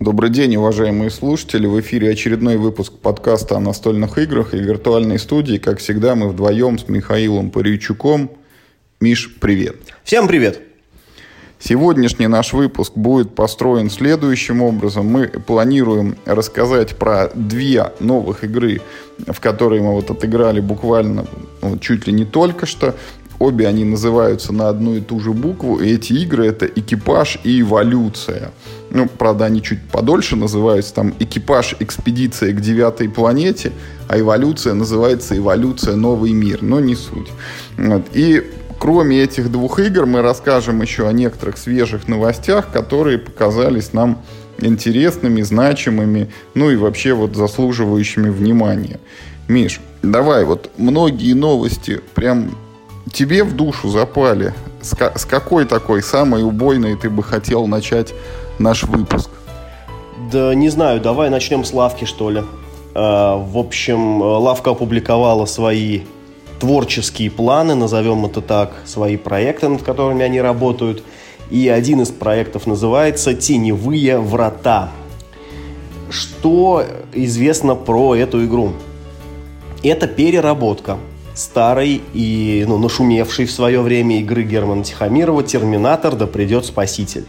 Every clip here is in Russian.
Добрый день, уважаемые слушатели. В эфире очередной выпуск подкаста о настольных играх и виртуальной студии. Как всегда, мы вдвоем с Михаилом Паричуком. Миш, привет. Всем привет. Сегодняшний наш выпуск будет построен следующим образом. Мы планируем рассказать про две новых игры, в которые мы вот отыграли буквально ну, чуть ли не только что. Обе они называются на одну и ту же букву, и эти игры это «Экипаж» и «Эволюция». Ну, правда, они чуть подольше называются, там «Экипаж. Экспедиция к девятой планете», а «Эволюция» называется «Эволюция. Новый мир», но не суть. Вот. И кроме этих двух игр мы расскажем еще о некоторых свежих новостях, которые показались нам интересными, значимыми, ну и вообще вот заслуживающими внимания. Миш, давай, вот многие новости прям тебе в душу запали? С, с какой такой самой убойной ты бы хотел начать наш выпуск? Да не знаю, давай начнем с лавки, что ли. А, в общем, лавка опубликовала свои творческие планы, назовем это так, свои проекты, над которыми они работают. И один из проектов называется «Теневые врата». Что известно про эту игру? Это переработка старой и ну, нашумевшей в свое время игры Германа Тихомирова «Терминатор. Да придет спаситель».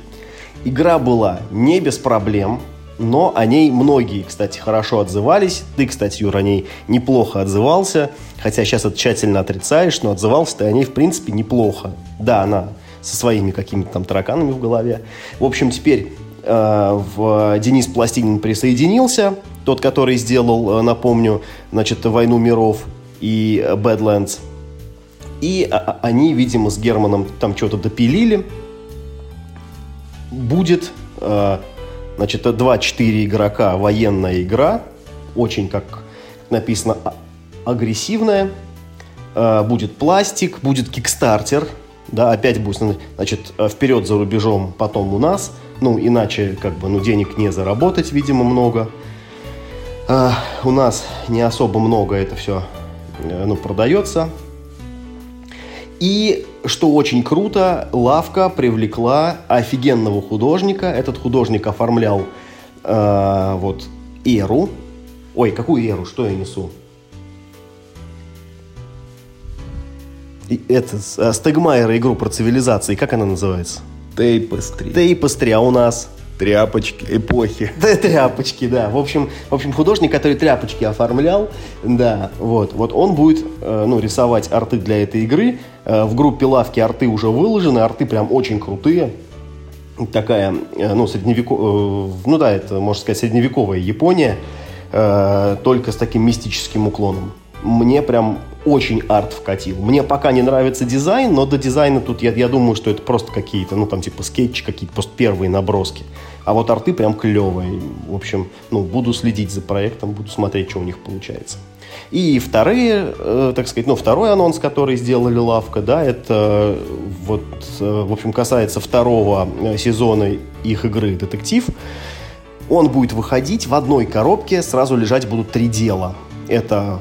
Игра была не без проблем, но о ней многие, кстати, хорошо отзывались. Ты, кстати, Юр, о ней неплохо отзывался, хотя сейчас это тщательно отрицаешь, но отзывался ты о ней, в принципе, неплохо. Да, она со своими какими-то там тараканами в голове. В общем, теперь э, в Денис Пластинин присоединился, тот, который сделал, э, напомню, значит, «Войну миров», и Badlands. И а, а, они, видимо, с Германом там что-то допилили. Будет, э, значит, 2-4 игрока военная игра. Очень, как написано, а, агрессивная. Э, будет пластик, будет кикстартер. Да, опять будет, значит, вперед за рубежом, потом у нас. Ну, иначе, как бы, ну, денег не заработать, видимо, много. У нас не особо много это все Э, ну, продается. И, что очень круто, лавка привлекла офигенного художника. Этот художник оформлял э, вот Эру. Ой, какую Эру? Что я несу? это, э, Стегмайера игру про цивилизации. Как она называется? Тейпостри. Тейпостри, а у нас? Тряпочки эпохи. Да, тряпочки, да. В общем, в общем, художник, который тряпочки оформлял, да, вот, вот он будет, э, ну, рисовать арты для этой игры. Э, в группе лавки арты уже выложены, арты прям очень крутые. Такая, э, ну, средневековая, э, ну да, это, можно сказать, средневековая Япония, э, только с таким мистическим уклоном. Мне прям очень арт вкатил. Мне пока не нравится дизайн, но до дизайна тут я, я думаю, что это просто какие-то, ну там типа скетчи какие-то, просто первые наброски. А вот арты прям клевые. В общем, ну, буду следить за проектом, буду смотреть, что у них получается. И вторые, э, так сказать, ну, второй анонс, который сделали Лавка, да, это вот, э, в общем, касается второго э, сезона их игры «Детектив». Он будет выходить в одной коробке, сразу лежать будут три дела. Это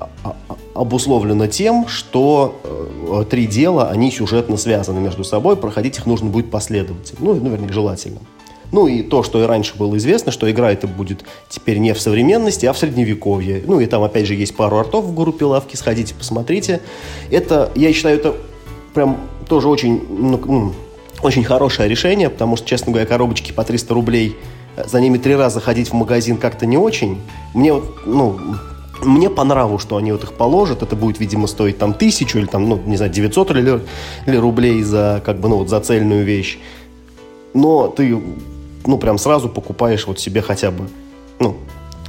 а, а, обусловлено тем, что э, три дела, они сюжетно связаны между собой, проходить их нужно будет последовательно. Ну, наверное, желательно. Ну и то, что и раньше было известно, что игра это будет теперь не в современности, а в средневековье. Ну и там опять же есть пару артов в группе лавки, сходите, посмотрите. Это, я считаю, это прям тоже очень, ну, ну, очень хорошее решение, потому что, честно говоря, коробочки по 300 рублей, э, за ними три раза ходить в магазин как-то не очень. Мне вот, ну, мне по нраву, что они вот их положат. Это будет, видимо, стоить там тысячу или там, ну, не знаю, 900 или, или рублей за, как бы, ну, вот за цельную вещь. Но ты ну, прям сразу покупаешь вот себе хотя бы, ну,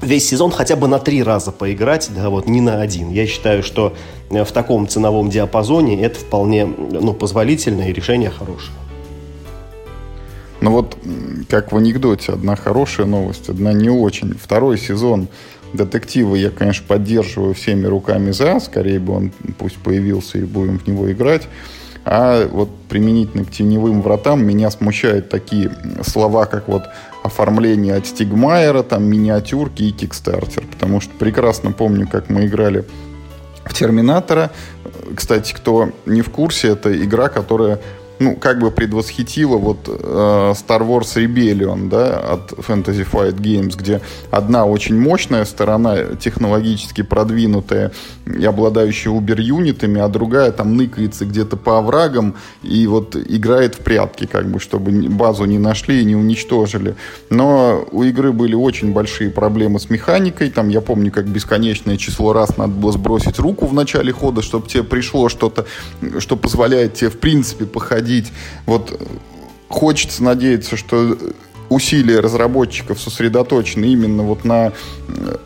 весь сезон хотя бы на три раза поиграть, да, вот не на один. Я считаю, что э, в таком ценовом диапазоне это вполне, ну, позволительное и решение хорошее. Ну вот, как в анекдоте, одна хорошая новость, одна не очень. Второй сезон детектива я, конечно, поддерживаю всеми руками за. Скорее бы он пусть появился и будем в него играть. А вот применительно к теневым вратам меня смущают такие слова, как вот оформление от Стигмайера, там миниатюрки и кикстартер. Потому что прекрасно помню, как мы играли в Терминатора. Кстати, кто не в курсе, это игра, которая ну, как бы предвосхитила вот э, Star Wars Rebellion, да, от Fantasy Flight Games, где одна очень мощная сторона, технологически продвинутая и обладающая убер-юнитами, а другая там ныкается где-то по оврагам и вот играет в прятки, как бы, чтобы базу не нашли и не уничтожили. Но у игры были очень большие проблемы с механикой, там, я помню, как бесконечное число раз надо было сбросить руку в начале хода, чтобы тебе пришло что-то, что позволяет тебе, в принципе, походить ходить. Вот хочется надеяться, что усилия разработчиков сосредоточены именно вот на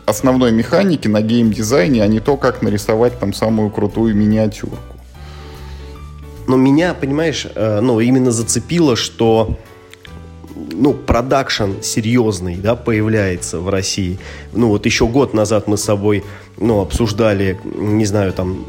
основной механике, на геймдизайне, а не то, как нарисовать там самую крутую миниатюрку. Но меня, понимаешь, э, ну, именно зацепило, что ну, продакшн серьезный, да, появляется в России. Ну, вот еще год назад мы с собой, ну, обсуждали, не знаю, там,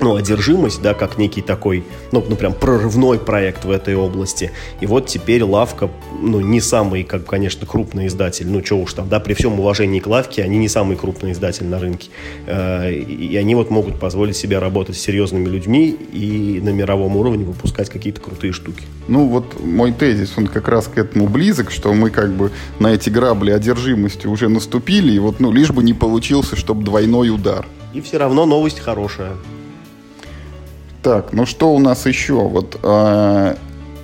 ну, одержимость, да, как некий такой, ну, ну, прям прорывной проект в этой области. И вот теперь Лавка, ну, не самый, как, конечно, крупный издатель, ну, что уж там, да, при всем уважении к Лавке, они не самый крупный издатель на рынке. Э, и они вот могут позволить себе работать с серьезными людьми и на мировом уровне выпускать какие-то крутые штуки. Ну, вот мой тезис, он как раз к этому близок, что мы как бы на эти грабли одержимости уже наступили, и вот, ну, лишь бы не получился, чтобы двойной удар. И все равно новость хорошая. Так, ну что у нас еще? Вот э,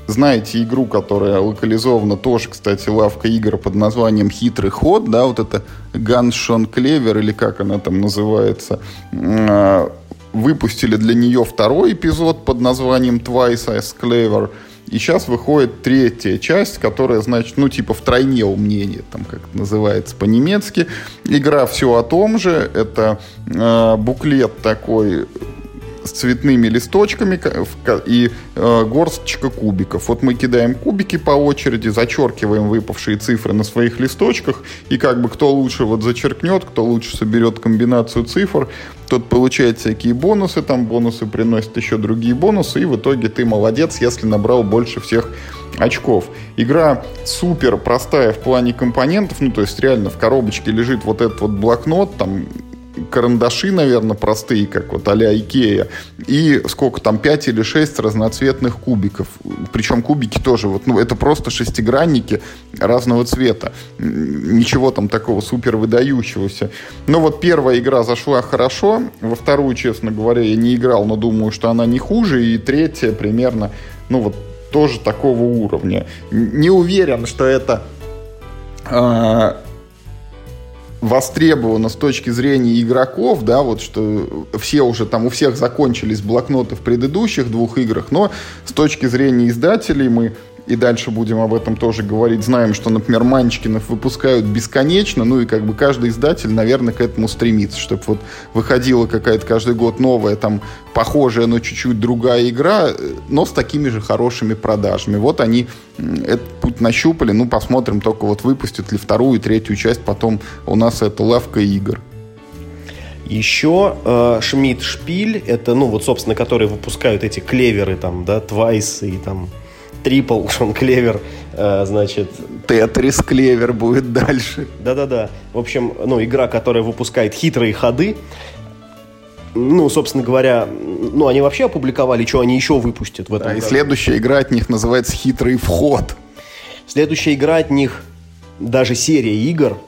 знаете игру, которая локализована тоже, кстати, лавка игр под названием «Хитрый ход», да, вот это Ганшон Клевер, или как она там называется, э, выпустили для нее второй эпизод под названием «Twice as Clever», и сейчас выходит третья часть, которая, значит, ну, типа втройне умнее, там, как это называется по-немецки. Игра все о том же. Это э, буклет такой с цветными листочками и э, горсточка кубиков. Вот мы кидаем кубики по очереди, зачеркиваем выпавшие цифры на своих листочках, и как бы кто лучше вот зачеркнет, кто лучше соберет комбинацию цифр, тот получает всякие бонусы, там бонусы приносят еще другие бонусы, и в итоге ты молодец, если набрал больше всех очков. Игра супер простая в плане компонентов, ну то есть реально в коробочке лежит вот этот вот блокнот, там карандаши, наверное, простые, как вот а-ля Икея, и сколько там, 5 или 6 разноцветных кубиков. Причем кубики тоже, вот, ну, это просто шестигранники разного цвета. Ничего там такого супер выдающегося. Но вот первая игра зашла хорошо, во вторую, честно говоря, я не играл, но думаю, что она не хуже, и третья примерно, ну вот, тоже такого уровня. Не уверен, что это а, востребовано с точки зрения игроков, да, вот что все уже там, у всех закончились блокноты в предыдущих двух играх, но с точки зрения издателей мы и дальше будем об этом тоже говорить. Знаем, что, например, Манчкинов выпускают бесконечно, ну и как бы каждый издатель, наверное, к этому стремится, чтобы вот выходила какая-то каждый год новая, там, похожая, но чуть-чуть другая игра, но с такими же хорошими продажами. Вот они этот путь нащупали, ну, посмотрим только вот выпустят ли вторую и третью часть, потом у нас это лавка игр. Еще э, Шмидт Шпиль, это, ну, вот, собственно, которые выпускают эти клеверы, там, да, Твайс и там Трипл, Шон Клевер, э, значит... Тетрис Клевер будет дальше. Да-да-да. В общем, ну, игра, которая выпускает хитрые ходы. Ну, собственно говоря, ну, они вообще опубликовали, что они еще выпустят в этом да, году. и следующая игра от них называется «Хитрый вход». Следующая игра от них, даже серия игр,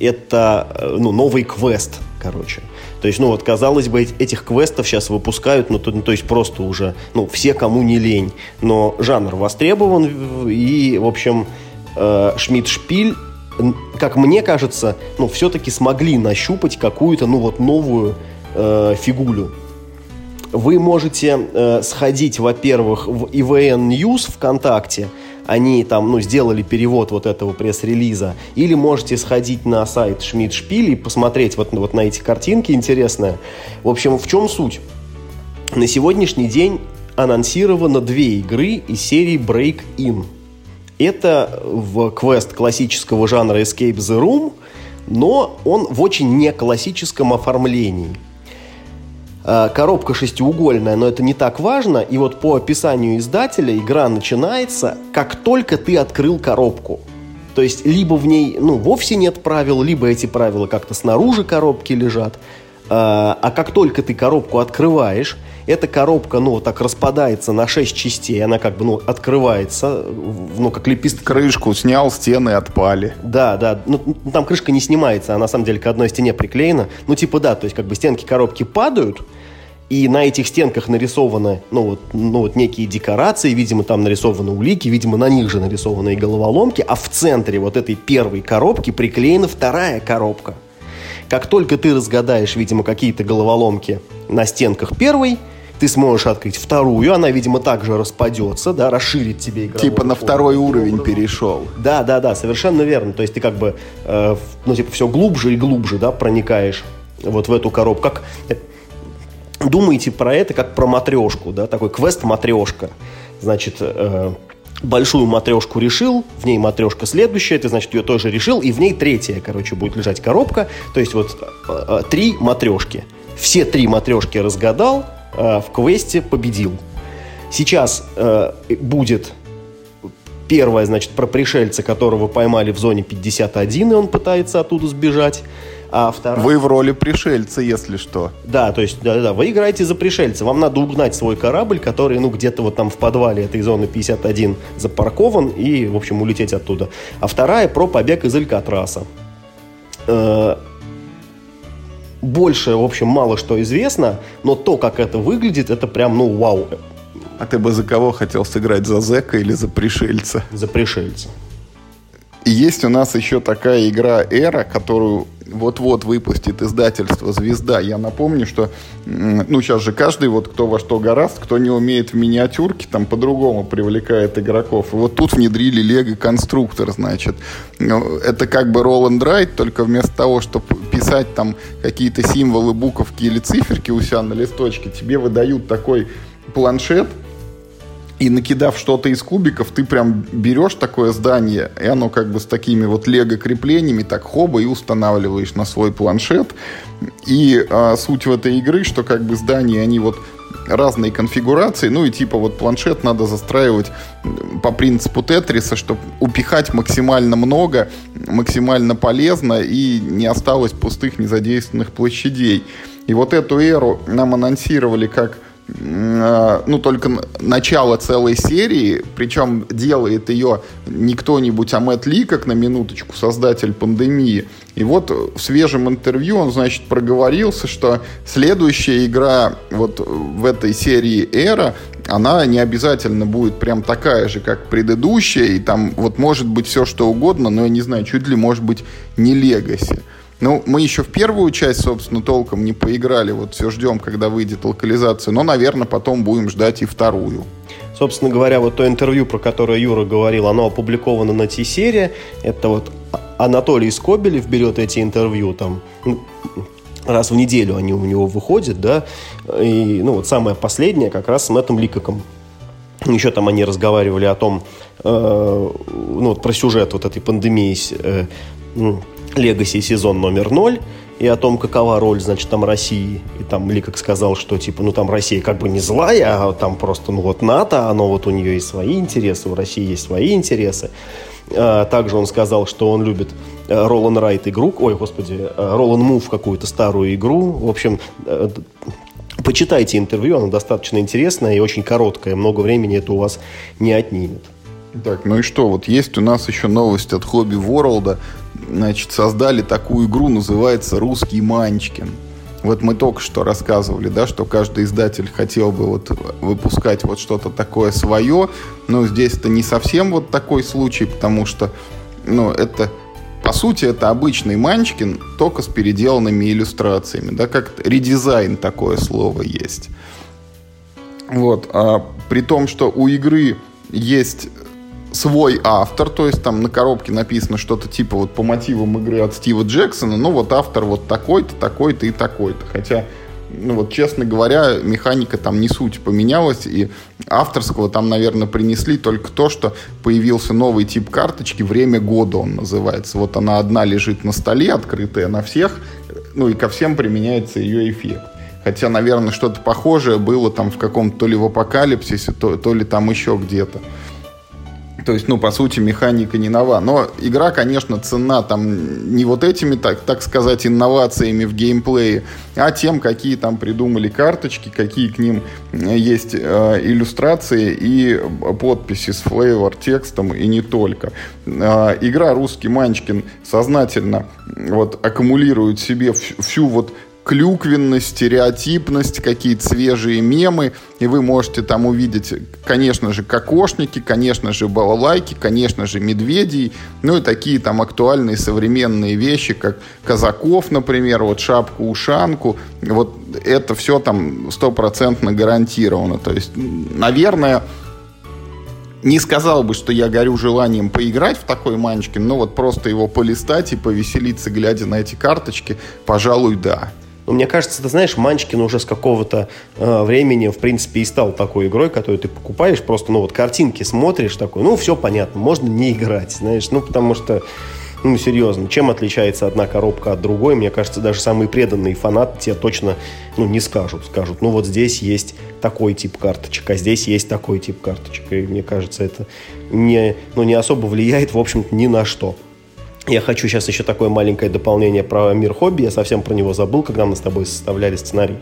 это, э, ну, новый квест, короче. То есть, ну вот, казалось бы, этих квестов сейчас выпускают, ну то, ну, то есть просто уже, ну, все, кому не лень. Но жанр востребован, и, в общем, э, Шмидт-Шпиль, как мне кажется, ну, все-таки смогли нащупать какую-то, ну, вот, новую э, фигулю. Вы можете э, сходить, во-первых, в EVN News ВКонтакте, они там, ну, сделали перевод вот этого пресс-релиза, или можете сходить на сайт Шмидт Шпиль и посмотреть вот, вот на эти картинки интересные. В общем, в чем суть? На сегодняшний день анонсировано две игры из серии Break In. Это в квест классического жанра Escape the Room, но он в очень неклассическом оформлении – Э, коробка шестиугольная, но это не так важно. И вот по описанию издателя игра начинается, как только ты открыл коробку. То есть либо в ней ну, вовсе нет правил, либо эти правила как-то снаружи коробки лежат. А, а как только ты коробку открываешь, эта коробка, ну, так распадается на 6 частей, она как бы, ну, открывается, ну, как лепестки. Крышку снял, стены отпали. Да, да, ну, там крышка не снимается, она на самом деле к одной стене приклеена. Ну, типа, да, то есть как бы стенки коробки падают, и на этих стенках нарисованы, ну вот, ну вот некие декорации, видимо, там нарисованы улики, видимо, на них же нарисованы и головоломки, а в центре вот этой первой коробки приклеена вторая коробка. Как только ты разгадаешь, видимо, какие-то головоломки на стенках первой, ты сможешь открыть вторую, она, видимо, также распадется, да, расширит тебе игровой Типа на второй уровень перешел. Да, да, да, совершенно верно. То есть ты как бы, э, ну, типа, все глубже и глубже, да, проникаешь вот в эту коробку. Как э, думаете про это как про матрешку, да, такой квест-матрешка. Значит, э, большую матрешку решил, в ней матрешка следующая, ты, значит, ее тоже решил, и в ней третья, короче, будет лежать коробка. То есть вот э, э, три матрешки. Все три матрешки разгадал, Э, в квесте победил. Сейчас будет первое, значит, про пришельца, которого поймали в зоне 51, и он пытается оттуда сбежать. А вторая... Вы в роли пришельца, если что. Да, то есть, да, да, вы играете за пришельца. Вам надо угнать свой корабль, который, ну, где-то вот там в подвале этой зоны 51 запаркован, и, в общем, улететь оттуда. А вторая про побег из Алькатраса. Э, больше, в общем, мало что известно, но то, как это выглядит, это прям, ну, вау. А ты бы за кого хотел сыграть? За зэка или за пришельца? За пришельца. И есть у нас еще такая игра «Эра», которую вот-вот выпустит издательство «Звезда». Я напомню, что, ну, сейчас же каждый, вот кто во что гораст, кто не умеет в миниатюрке, там по-другому привлекает игроков. И вот тут внедрили Лего-конструктор, значит. Ну, это как бы and write, только вместо того, чтобы писать там какие-то символы, буковки или циферки у себя на листочке, тебе выдают такой планшет, и накидав что-то из кубиков, ты прям берешь такое здание, и оно как бы с такими вот лего-креплениями, так хоба, и устанавливаешь на свой планшет. И а, суть в этой игры, что как бы здания, они вот разные конфигурации, ну и типа вот планшет надо застраивать по принципу Тетриса, чтобы упихать максимально много, максимально полезно и не осталось пустых незадействованных площадей. И вот эту эру нам анонсировали как ну, только начало целой серии, причем делает ее не кто-нибудь, а Мэтт Ли, как на минуточку, создатель пандемии. И вот в свежем интервью он, значит, проговорился, что следующая игра вот в этой серии «Эра», она не обязательно будет прям такая же, как предыдущая, и там вот может быть все, что угодно, но я не знаю, чуть ли может быть не «Легаси». Ну, мы еще в первую часть, собственно, толком не поиграли. Вот все ждем, когда выйдет локализация. Но, наверное, потом будем ждать и вторую. Собственно говоря, вот то интервью, про которое Юра говорил, оно опубликовано на T-серии. Это вот Анатолий Скобелев берет эти интервью там ну, раз в неделю они у него выходят, да, и, ну, вот самое последнее как раз с Мэттом Ликоком. Еще там они разговаривали о том, э, ну, вот про сюжет вот этой пандемии, э, Легаси сезон номер ноль и о том, какова роль, значит, там России. И там Ли как сказал, что, типа, ну, там Россия как бы не злая, а там просто, ну, вот НАТО, оно вот у нее есть свои интересы, у России есть свои интересы. А, также он сказал, что он любит Ролан Райт игру, ой, господи, Ролан Мув какую-то старую игру. В общем, э, почитайте интервью, оно достаточно интересное и очень короткое, много времени это у вас не отнимет. Так, ну и что, вот есть у нас еще новость от Хобби Ворлда значит, создали такую игру, называется «Русский Манчкин». Вот мы только что рассказывали, да, что каждый издатель хотел бы вот выпускать вот что-то такое свое, но здесь это не совсем вот такой случай, потому что, ну, это, по сути, это обычный Манчкин, только с переделанными иллюстрациями, да, как редизайн такое слово есть. Вот, а при том, что у игры есть свой автор, то есть там на коробке написано что-то типа вот по мотивам игры от Стива Джексона, но вот автор вот такой-то, такой-то и такой-то. Хотя, ну вот честно говоря, механика там не суть поменялась, и авторского там, наверное, принесли только то, что появился новый тип карточки, время года он называется. Вот она одна лежит на столе, открытая на всех, ну и ко всем применяется ее эффект. Хотя, наверное, что-то похожее было там в каком-то то ли в апокалипсисе, то, то ли там еще где-то. То есть, ну, по сути, механика не нова. Но игра, конечно, цена там не вот этими, так, так сказать, инновациями в геймплее, а тем, какие там придумали карточки, какие к ним э, есть э, иллюстрации и подписи с флейвор текстом и не только. Э, игра «Русский Манчкин» сознательно вот аккумулирует себе всю вот клюквенность, стереотипность, какие-то свежие мемы. И вы можете там увидеть, конечно же, кокошники, конечно же, балалайки, конечно же, медведей. Ну и такие там актуальные современные вещи, как казаков, например, вот шапку-ушанку. Вот это все там стопроцентно гарантировано. То есть, наверное, не сказал бы, что я горю желанием поиграть в такой манчкин, но вот просто его полистать и повеселиться, глядя на эти карточки, пожалуй, да. Но мне кажется, ты знаешь, Манчкин уже с какого-то э, времени, в принципе, и стал такой игрой, которую ты покупаешь, просто, ну, вот картинки смотришь такой, ну, все понятно, можно не играть, знаешь, ну, потому что ну, серьезно, чем отличается одна коробка от другой? Мне кажется, даже самый преданный фанат тебе точно ну, не скажут. Скажут, ну вот здесь есть такой тип карточек, а здесь есть такой тип карточек. И мне кажется, это не, ну, не особо влияет, в общем-то, ни на что. Я хочу сейчас еще такое маленькое дополнение про мир хобби. Я совсем про него забыл, когда мы с тобой составляли сценарий.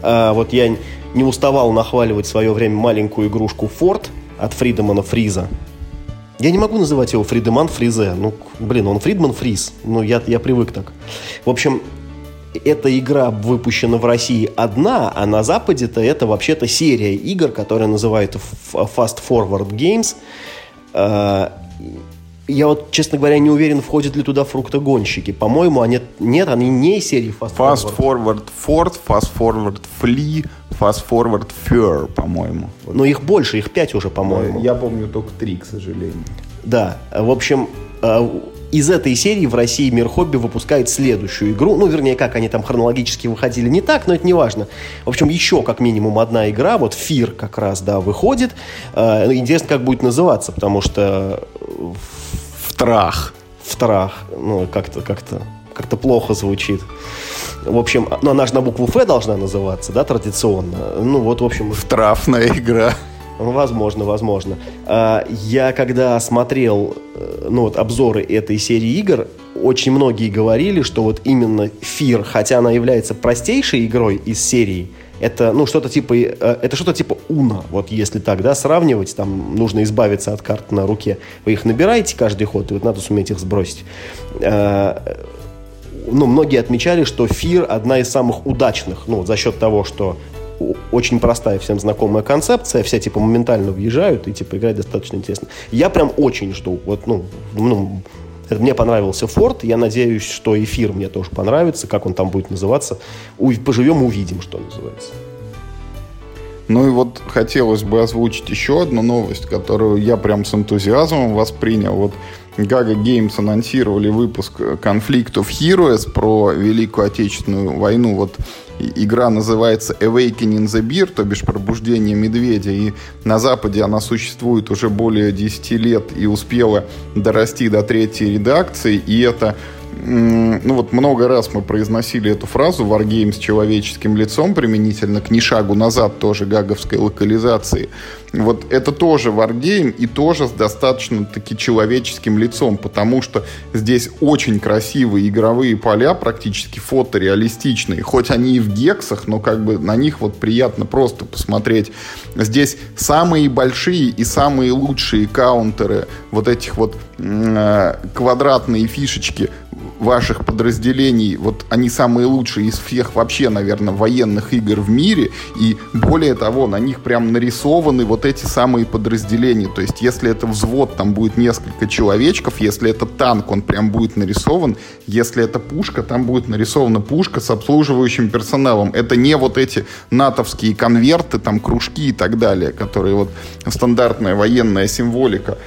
А, вот я не уставал нахваливать в свое время маленькую игрушку Форд от Фридемана Фриза. Я не могу называть его Фридеман Фризе. Ну, блин, он Фридман Фриз. Ну, я, я привык так. В общем, эта игра выпущена в России одна, а на Западе-то это вообще-то серия игр, которая называется Fast Forward Games. Я вот, честно говоря, не уверен, входят ли туда фруктогонщики. По-моему, они нет, они не из серии Fast, Fast Forward. Ford, Fast Forward Flea, Fast Forward Fur, по-моему. Но их больше, их пять уже, по-моему. Я помню только три, к сожалению. Да, в общем, э, из этой серии в России Мир Хобби выпускает следующую игру. Ну, вернее, как они там хронологически выходили, не так, но это не важно. В общем, еще как минимум одна игра, вот Фир как раз, да, выходит. Э, интересно, как будет называться, потому что Втрах. Втрах. Ну, как-то, как-то, как-то плохо звучит. В общем, ну она же на букву Ф должна называться, да, традиционно. Ну, вот, в общем... Втрафная игра. Возможно, возможно. А, я когда смотрел э, ну, вот, обзоры этой серии игр, очень многие говорили, что вот именно Фир, хотя она является простейшей игрой из серии, это, ну, что-то типа, э, это что-то типа Уна, вот если так, да, сравнивать, там нужно избавиться от карт на руке. Вы их набираете каждый ход, и вот надо суметь их сбросить. Э, ну, многие отмечали, что Фир одна из самых удачных, ну, за счет того, что очень простая, всем знакомая концепция, все, типа, моментально въезжают, и, типа, играть достаточно интересно. Я прям очень жду, вот, ну, ну мне понравился Форд, я надеюсь, что эфир мне тоже понравится, как он там будет называться. Поживем, увидим, что называется. Ну и вот хотелось бы озвучить еще одну новость, которую я прям с энтузиазмом воспринял. Вот Gaga Games анонсировали выпуск Conflict of Heroes про Великую Отечественную войну. Вот игра называется Awakening the Bear, то бишь пробуждение медведя. И на Западе она существует уже более 10 лет и успела дорасти до третьей редакции. И это ну вот много раз мы произносили эту фразу Wargame с человеческим лицом применительно к ни шагу назад тоже гаговской локализации. Вот это тоже Wargame и тоже с достаточно таки человеческим лицом, потому что здесь очень красивые игровые поля, практически фотореалистичные, хоть они и в гексах, но как бы на них вот приятно просто посмотреть. Здесь самые большие и самые лучшие каунтеры вот этих вот э, квадратные фишечки ваших подразделений, вот они самые лучшие из всех вообще, наверное, военных игр в мире, и более того, на них прям нарисованы вот эти самые подразделения, то есть если это взвод, там будет несколько человечков, если это танк, он прям будет нарисован, если это пушка, там будет нарисована пушка с обслуживающим персоналом. Это не вот эти натовские конверты, там кружки и так далее, которые вот стандартная военная символика.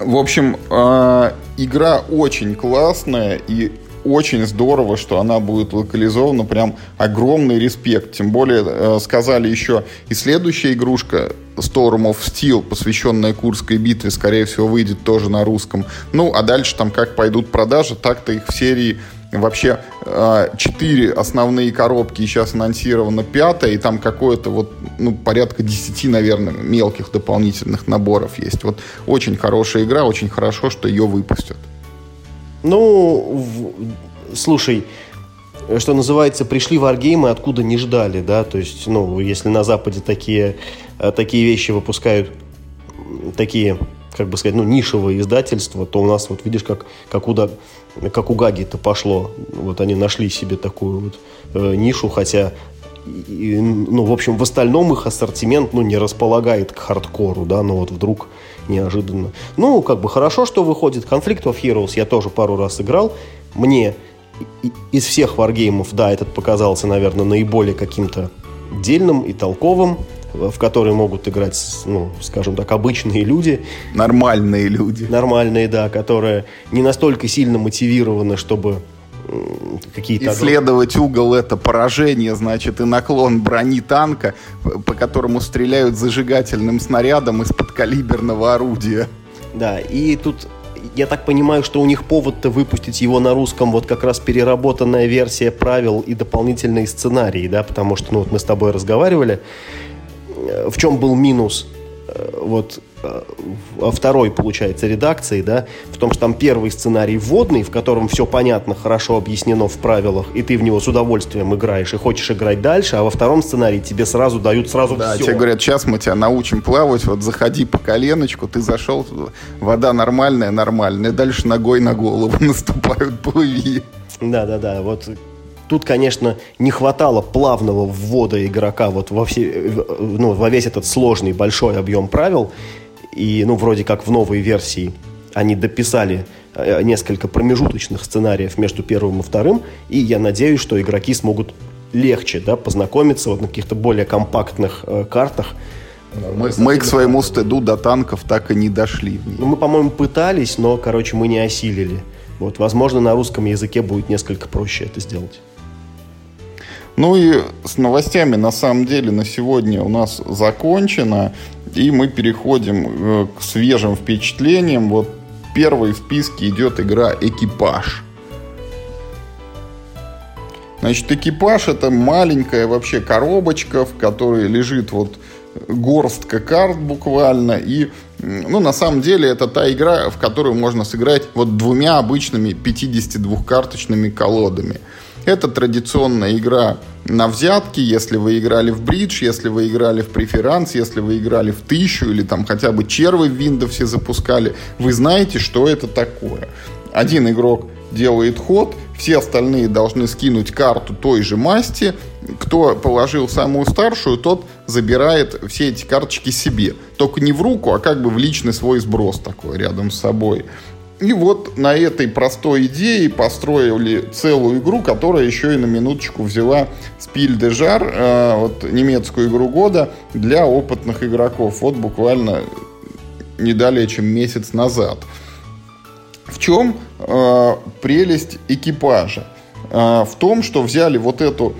В общем, э, игра очень классная и очень здорово, что она будет локализована. Прям огромный респект. Тем более э, сказали еще и следующая игрушка Storm of Steel, посвященная Курской битве, скорее всего, выйдет тоже на русском. Ну, а дальше там как пойдут продажи, так-то их в серии вообще э, четыре основные коробки, и сейчас анонсирована пятая, и там какое-то вот, ну, порядка 10, наверное, мелких дополнительных наборов есть. Вот очень хорошая игра, очень хорошо, что ее выпустят. Ну, в... слушай, что называется, пришли варгеймы, откуда не ждали, да, то есть, ну, если на Западе такие, э, такие вещи выпускают, такие, как бы сказать, ну, нишевые издательства, то у нас, вот видишь, как, как, у, как у Гаги-то пошло, вот они нашли себе такую вот э, нишу, хотя и, ну, в общем, в остальном их ассортимент, ну, не располагает к хардкору, да, но вот вдруг неожиданно. Ну, как бы хорошо, что выходит Conflict of Heroes, я тоже пару раз играл. Мне из всех варгеймов, да, этот показался, наверное, наиболее каким-то дельным и толковым, в который могут играть, ну, скажем так, обычные люди. Нормальные люди. Нормальные, да, которые не настолько сильно мотивированы, чтобы какие-то... Исследовать угол это поражение, значит, и наклон брони танка, по которому стреляют зажигательным снарядом из подкалиберного орудия. Да, и тут я так понимаю, что у них повод-то выпустить его на русском вот как раз переработанная версия правил и дополнительные сценарии, да, потому что, ну, вот мы с тобой разговаривали, э, в чем был минус э, вот во второй, получается, редакции, да, в том, что там первый сценарий вводный, в котором все понятно, хорошо объяснено в правилах, и ты в него с удовольствием играешь и хочешь играть дальше, а во втором сценарии тебе сразу дают сразу да, все. тебе говорят, сейчас мы тебя научим плавать, вот заходи по коленочку, ты зашел, вода нормальная, нормальная, дальше ногой на голову наступают, плыви. Да-да-да, вот Тут, конечно, не хватало плавного ввода игрока вот во, все, ну, во весь этот сложный большой объем правил. И, ну, вроде как в новой версии они дописали э, несколько промежуточных сценариев между первым и вторым, и я надеюсь, что игроки смогут легче да, познакомиться вот на каких-то более компактных э, картах. Мы, мы к своему стыду до танков так и не дошли. Ну, мы, по-моему, пытались, но, короче, мы не осилили. Вот, возможно, на русском языке будет несколько проще это сделать. Ну и с новостями на самом деле на сегодня у нас закончено. И мы переходим э, к свежим впечатлениям. Вот первой в списке идет игра «Экипаж». Значит, экипаж это маленькая вообще коробочка, в которой лежит вот горстка карт буквально. И, ну, на самом деле, это та игра, в которую можно сыграть вот двумя обычными 52-карточными колодами. Это традиционная игра на взятки, если вы играли в бридж, если вы играли в преферанс, если вы играли в тысячу или там хотя бы червы в Windows запускали, вы знаете, что это такое. Один игрок делает ход, все остальные должны скинуть карту той же масти. Кто положил самую старшую, тот забирает все эти карточки себе. Только не в руку, а как бы в личный свой сброс такой рядом с собой. И вот на этой простой идее построили целую игру, которая еще и на минуточку взяла Спиль де Жар, э, вот немецкую игру года для опытных игроков. Вот буквально не далее, чем месяц назад. В чем э, прелесть экипажа? Э, в том, что взяли вот эту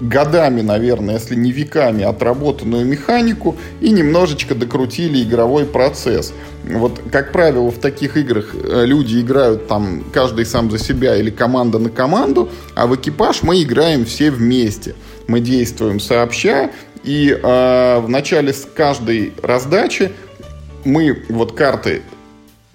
годами, наверное, если не веками, отработанную механику и немножечко докрутили игровой процесс. Вот, как правило, в таких играх э, люди играют там каждый сам за себя или команда на команду, а в экипаж мы играем все вместе. Мы действуем сообща, и э, в начале с каждой раздачи мы вот карты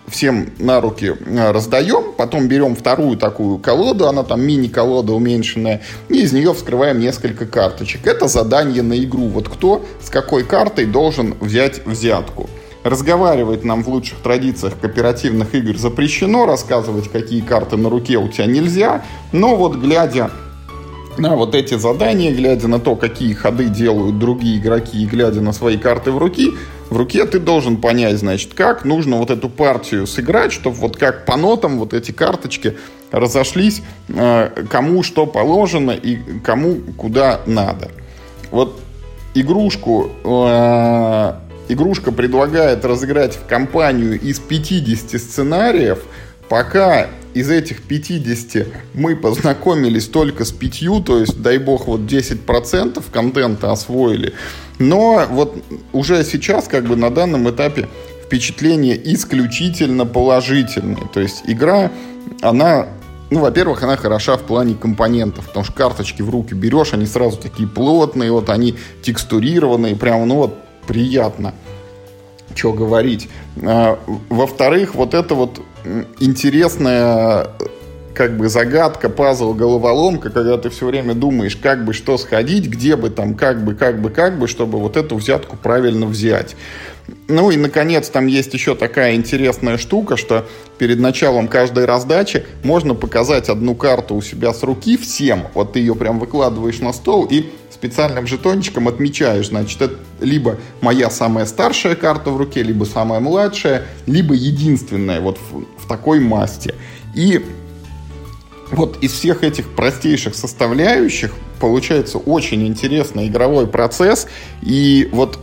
всем на руки э, раздаем, потом берем вторую такую колоду, она там мини-колода уменьшенная, и из нее вскрываем несколько карточек. Это задание на игру. Вот кто с какой картой должен взять взятку. Разговаривать нам в лучших традициях кооперативных игр запрещено, рассказывать, какие карты на руке у тебя нельзя, но вот глядя на вот эти задания, глядя на то, какие ходы делают другие игроки и глядя на свои карты в руки, в руке ты должен понять, значит, как нужно вот эту партию сыграть, чтобы вот как по нотам вот эти карточки разошлись, э, кому что положено и кому куда надо. Вот игрушку, э, игрушка предлагает разыграть в компанию из 50 сценариев, пока из этих 50 мы познакомились только с пятью, то есть, дай бог, вот 10% контента освоили. Но вот уже сейчас, как бы на данном этапе, впечатление исключительно положительное. То есть игра, она ну, во-первых, она хороша в плане компонентов, потому что карточки в руки берешь, они сразу такие плотные, вот они текстурированные, прям, ну вот, приятно. Что говорить. А, во-вторых, вот это вот интересная как бы загадка, пазл, головоломка, когда ты все время думаешь, как бы что сходить, где бы там, как бы, как бы, как бы, чтобы вот эту взятку правильно взять. Ну и, наконец, там есть еще такая интересная штука, что перед началом каждой раздачи можно показать одну карту у себя с руки всем. Вот ты ее прям выкладываешь на стол и специальным жетончиком отмечаешь, значит, это либо моя самая старшая карта в руке, либо самая младшая, либо единственная вот в, в такой масти. И вот из всех этих простейших составляющих получается очень интересный игровой процесс. И вот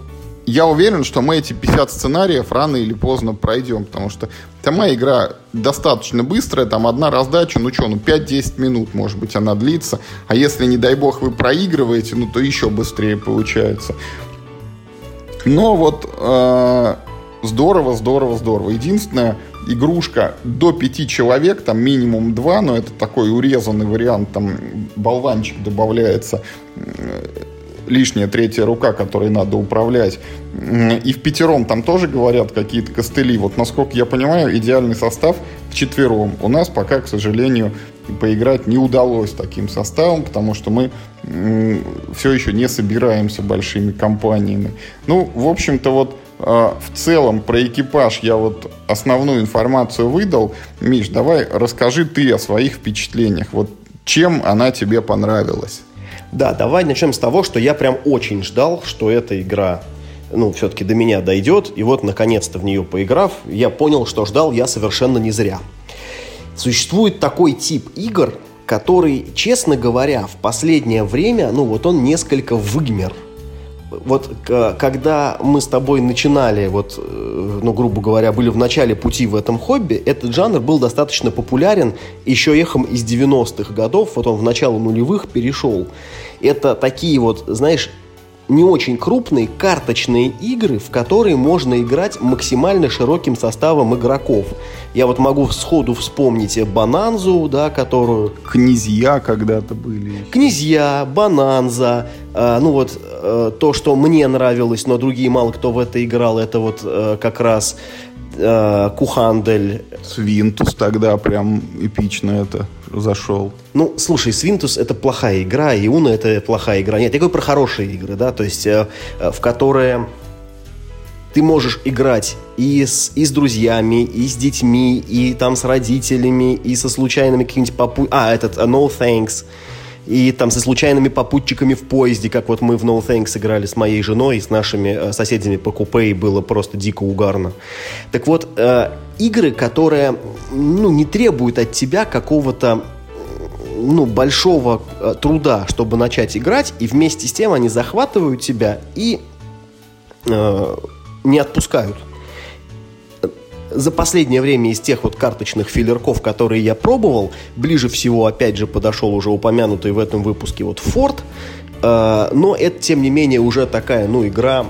я уверен, что мы эти 50 сценариев рано или поздно пройдем, потому что сама игра достаточно быстрая, там одна раздача, ну что, ну 5-10 минут, может быть, она длится, а если, не дай бог, вы проигрываете, ну то еще быстрее получается. Но вот э, здорово, здорово, здорово. Единственное, игрушка до пяти человек, там минимум два, но это такой урезанный вариант, там болванчик добавляется лишняя третья рука, которой надо управлять. И в пятером там тоже говорят какие-то костыли. Вот, насколько я понимаю, идеальный состав в четвером. У нас пока, к сожалению, поиграть не удалось таким составом, потому что мы все еще не собираемся большими компаниями. Ну, в общем-то, вот а, в целом про экипаж я вот основную информацию выдал. Миш, давай расскажи ты о своих впечатлениях. Вот чем она тебе понравилась? Да, давай начнем с того, что я прям очень ждал, что эта игра ну, все-таки до меня дойдет. И вот, наконец-то, в нее поиграв, я понял, что ждал я совершенно не зря. Существует такой тип игр, который, честно говоря, в последнее время, ну, вот он несколько выгмер – вот когда мы с тобой начинали, вот, э, ну, грубо говоря, были в начале пути в этом хобби, этот жанр был достаточно популярен еще эхом из 90-х годов, вот он в начало нулевых перешел. Это такие вот, знаешь, не очень крупные карточные игры, в которые можно играть максимально широким составом игроков. Я вот могу сходу вспомнить Бананзу, да, которую... Князья когда-то были. Князья, Бананза. Э, ну вот э, то, что мне нравилось, но другие мало кто в это играл, это вот э, как раз э, Кухандель. Свинтус тогда прям эпично это зашел. Ну, слушай, Свинтус это плохая игра, и Уна это плохая игра. Нет, я говорю про хорошие игры, да, то есть э, э, в которые ты можешь играть и с, и с друзьями, и с детьми, и там с родителями, и со случайными какими-нибудь попу... А, этот uh, No Thanks и там со случайными попутчиками в поезде, как вот мы в No Thanks играли с моей женой и с нашими э, соседями по купе, и было просто дико угарно. Так вот, э, игры, которые ну, не требуют от тебя какого-то ну, большого э, труда, чтобы начать играть, и вместе с тем они захватывают тебя и э, не отпускают за последнее время из тех вот карточных филлерков, которые я пробовал, ближе всего, опять же, подошел уже упомянутый в этом выпуске вот Форд. Э, но это, тем не менее, уже такая, ну, игра,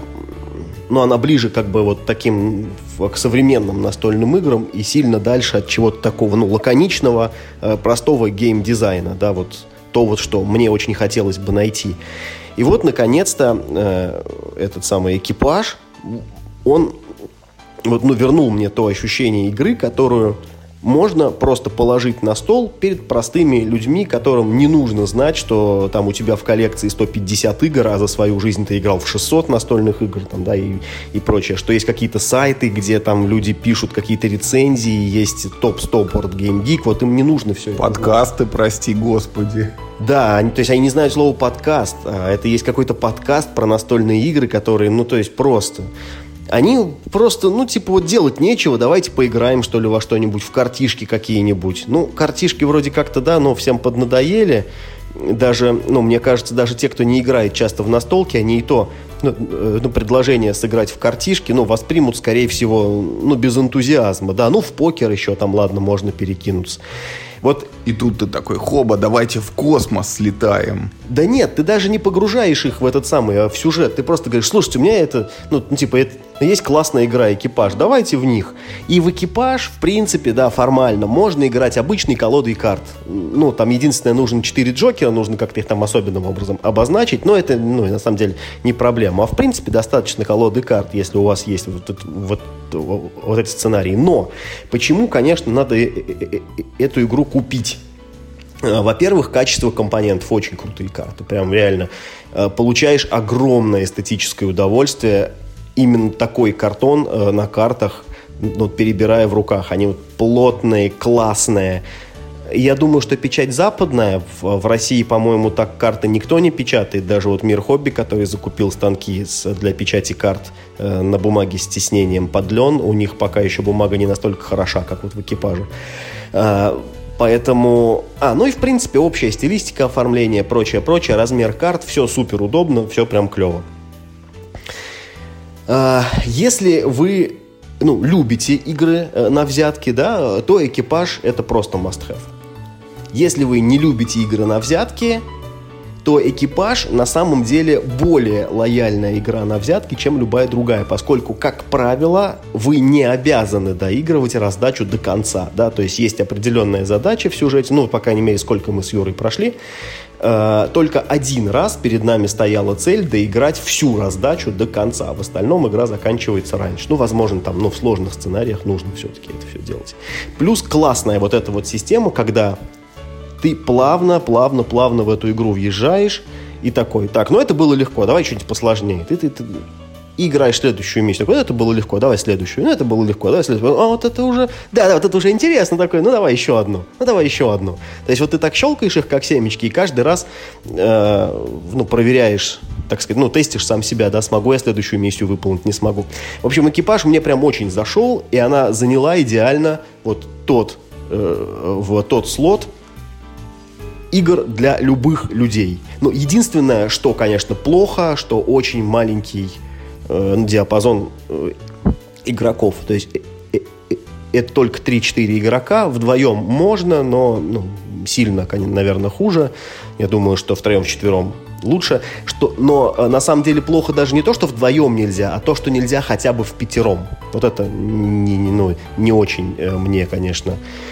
ну, она ближе как бы вот таким к современным настольным играм и сильно дальше от чего-то такого, ну, лаконичного, э, простого гейм-дизайна, да, вот то вот, что мне очень хотелось бы найти. И вот, наконец-то, э, этот самый экипаж, он вот, ну, вернул мне то ощущение игры, которую можно просто положить на стол перед простыми людьми, которым не нужно знать, что там у тебя в коллекции 150 игр, а за свою жизнь ты играл в 600 настольных игр, там, да, и, и прочее. Что есть какие-то сайты, где там люди пишут какие-то рецензии, есть топ-100 Board Game Geek, вот им не нужно все Подкасты, это. прости господи. Да, они, то есть они не знают слова подкаст, а это есть какой-то подкаст про настольные игры, которые, ну, то есть просто они просто, ну, типа, вот делать нечего, давайте поиграем, что ли, во что-нибудь, в картишки какие-нибудь. Ну, картишки вроде как-то, да, но всем поднадоели. Даже, ну, мне кажется, даже те, кто не играет часто в настолки, они и то, ну, э, ну, предложение сыграть в картишки, ну, воспримут, скорее всего, ну, без энтузиазма, да. Ну, в покер еще там, ладно, можно перекинуться. Вот и тут ты такой, хоба, давайте в космос слетаем. Да нет, ты даже не погружаешь их в этот самый, а в сюжет. Ты просто говоришь, слушайте, у меня это, ну, ну типа, это, Но есть классная игра «Экипаж», давайте в них. И в «Экипаж», в принципе, да, формально, можно играть обычной колодой карт. Ну, там единственное, нужно 4 джокера, нужно как-то их там особенным образом обозначить, но это, ну, на самом деле, не проблема. А в принципе, достаточно колоды карт, если у вас есть вот, вот, вот эти сценарии. Но почему, конечно, надо э, э, э, эту игру купить? Во-первых, качество компонентов очень крутые карты. Прям реально получаешь огромное эстетическое удовольствие именно такой картон на картах, ну, перебирая в руках. Они вот плотные, классные. Я думаю, что печать западная. В, в России, по-моему, так карты никто не печатает. Даже вот Мир Хобби, который закупил станки с, для печати карт э, на бумаге с тиснением под лен, у них пока еще бумага не настолько хороша, как вот в экипаже. Э, Поэтому, а, ну и в принципе общая стилистика оформления, прочее, прочее, размер карт, все супер удобно, все прям клево. А, если вы ну, любите игры э, на взятки, да, то экипаж это просто must-have. Если вы не любите игры на взятки, то экипаж на самом деле более лояльная игра на взятки, чем любая другая, поскольку, как правило, вы не обязаны доигрывать раздачу до конца, да, то есть есть определенная задача в сюжете, ну, по крайней мере, сколько мы с Юрой прошли, э, только один раз перед нами стояла цель доиграть всю раздачу до конца, в остальном игра заканчивается раньше, ну, возможно, там, ну, в сложных сценариях нужно все-таки это все делать. Плюс классная вот эта вот система, когда ты плавно, плавно, плавно в эту игру въезжаешь и такой, так, ну это было легко, давай что-нибудь посложнее. Ты, ты, ты играешь следующую миссию. Вот это было легко, давай следующую. Ну, это было легко, давай следующую. А вот это уже... Да, да, вот это уже интересно такое. Ну, давай еще одну. Ну, давай еще одну. То есть вот ты так щелкаешь их, как семечки, и каждый раз э, ну, проверяешь, так сказать, ну, тестишь сам себя, да, смогу я следующую миссию выполнить, не смогу. В общем, экипаж мне прям очень зашел, и она заняла идеально вот тот, э, вот тот слот, игр для любых людей. Но единственное, что, конечно, плохо, что очень маленький э, диапазон э, игроков. То есть э, э, это только 3-4 игрока. Вдвоем можно, но ну, сильно, наверное, хуже. Я думаю, что втроем-вчетвером лучше. Что, но э, на самом деле плохо даже не то, что вдвоем нельзя, а то, что нельзя хотя бы в пятером. Вот это не, не, ну, не очень э, мне, конечно, э,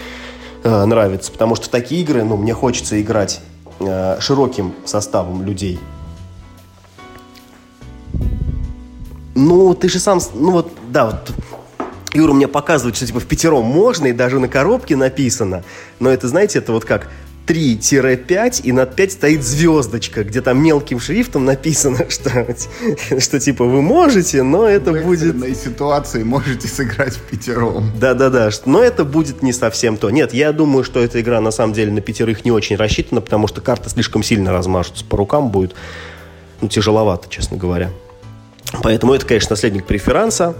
нравится, потому что такие игры, ну, мне хочется играть э, широким составом людей. Ну, ты же сам, ну вот, да, вот Юра мне показывает, что типа в пятером можно, и даже на коробке написано. Но это, знаете, это вот как 3-5, и над 5 стоит звездочка, где там мелким шрифтом написано, что, что типа вы можете, но это в будет... В ситуации можете сыграть в пятером. Да-да-да, но это будет не совсем то. Нет, я думаю, что эта игра на самом деле на пятерых не очень рассчитана, потому что карты слишком сильно размажутся по рукам, будет ну, тяжеловато, честно говоря. Поэтому это, конечно, наследник преферанса.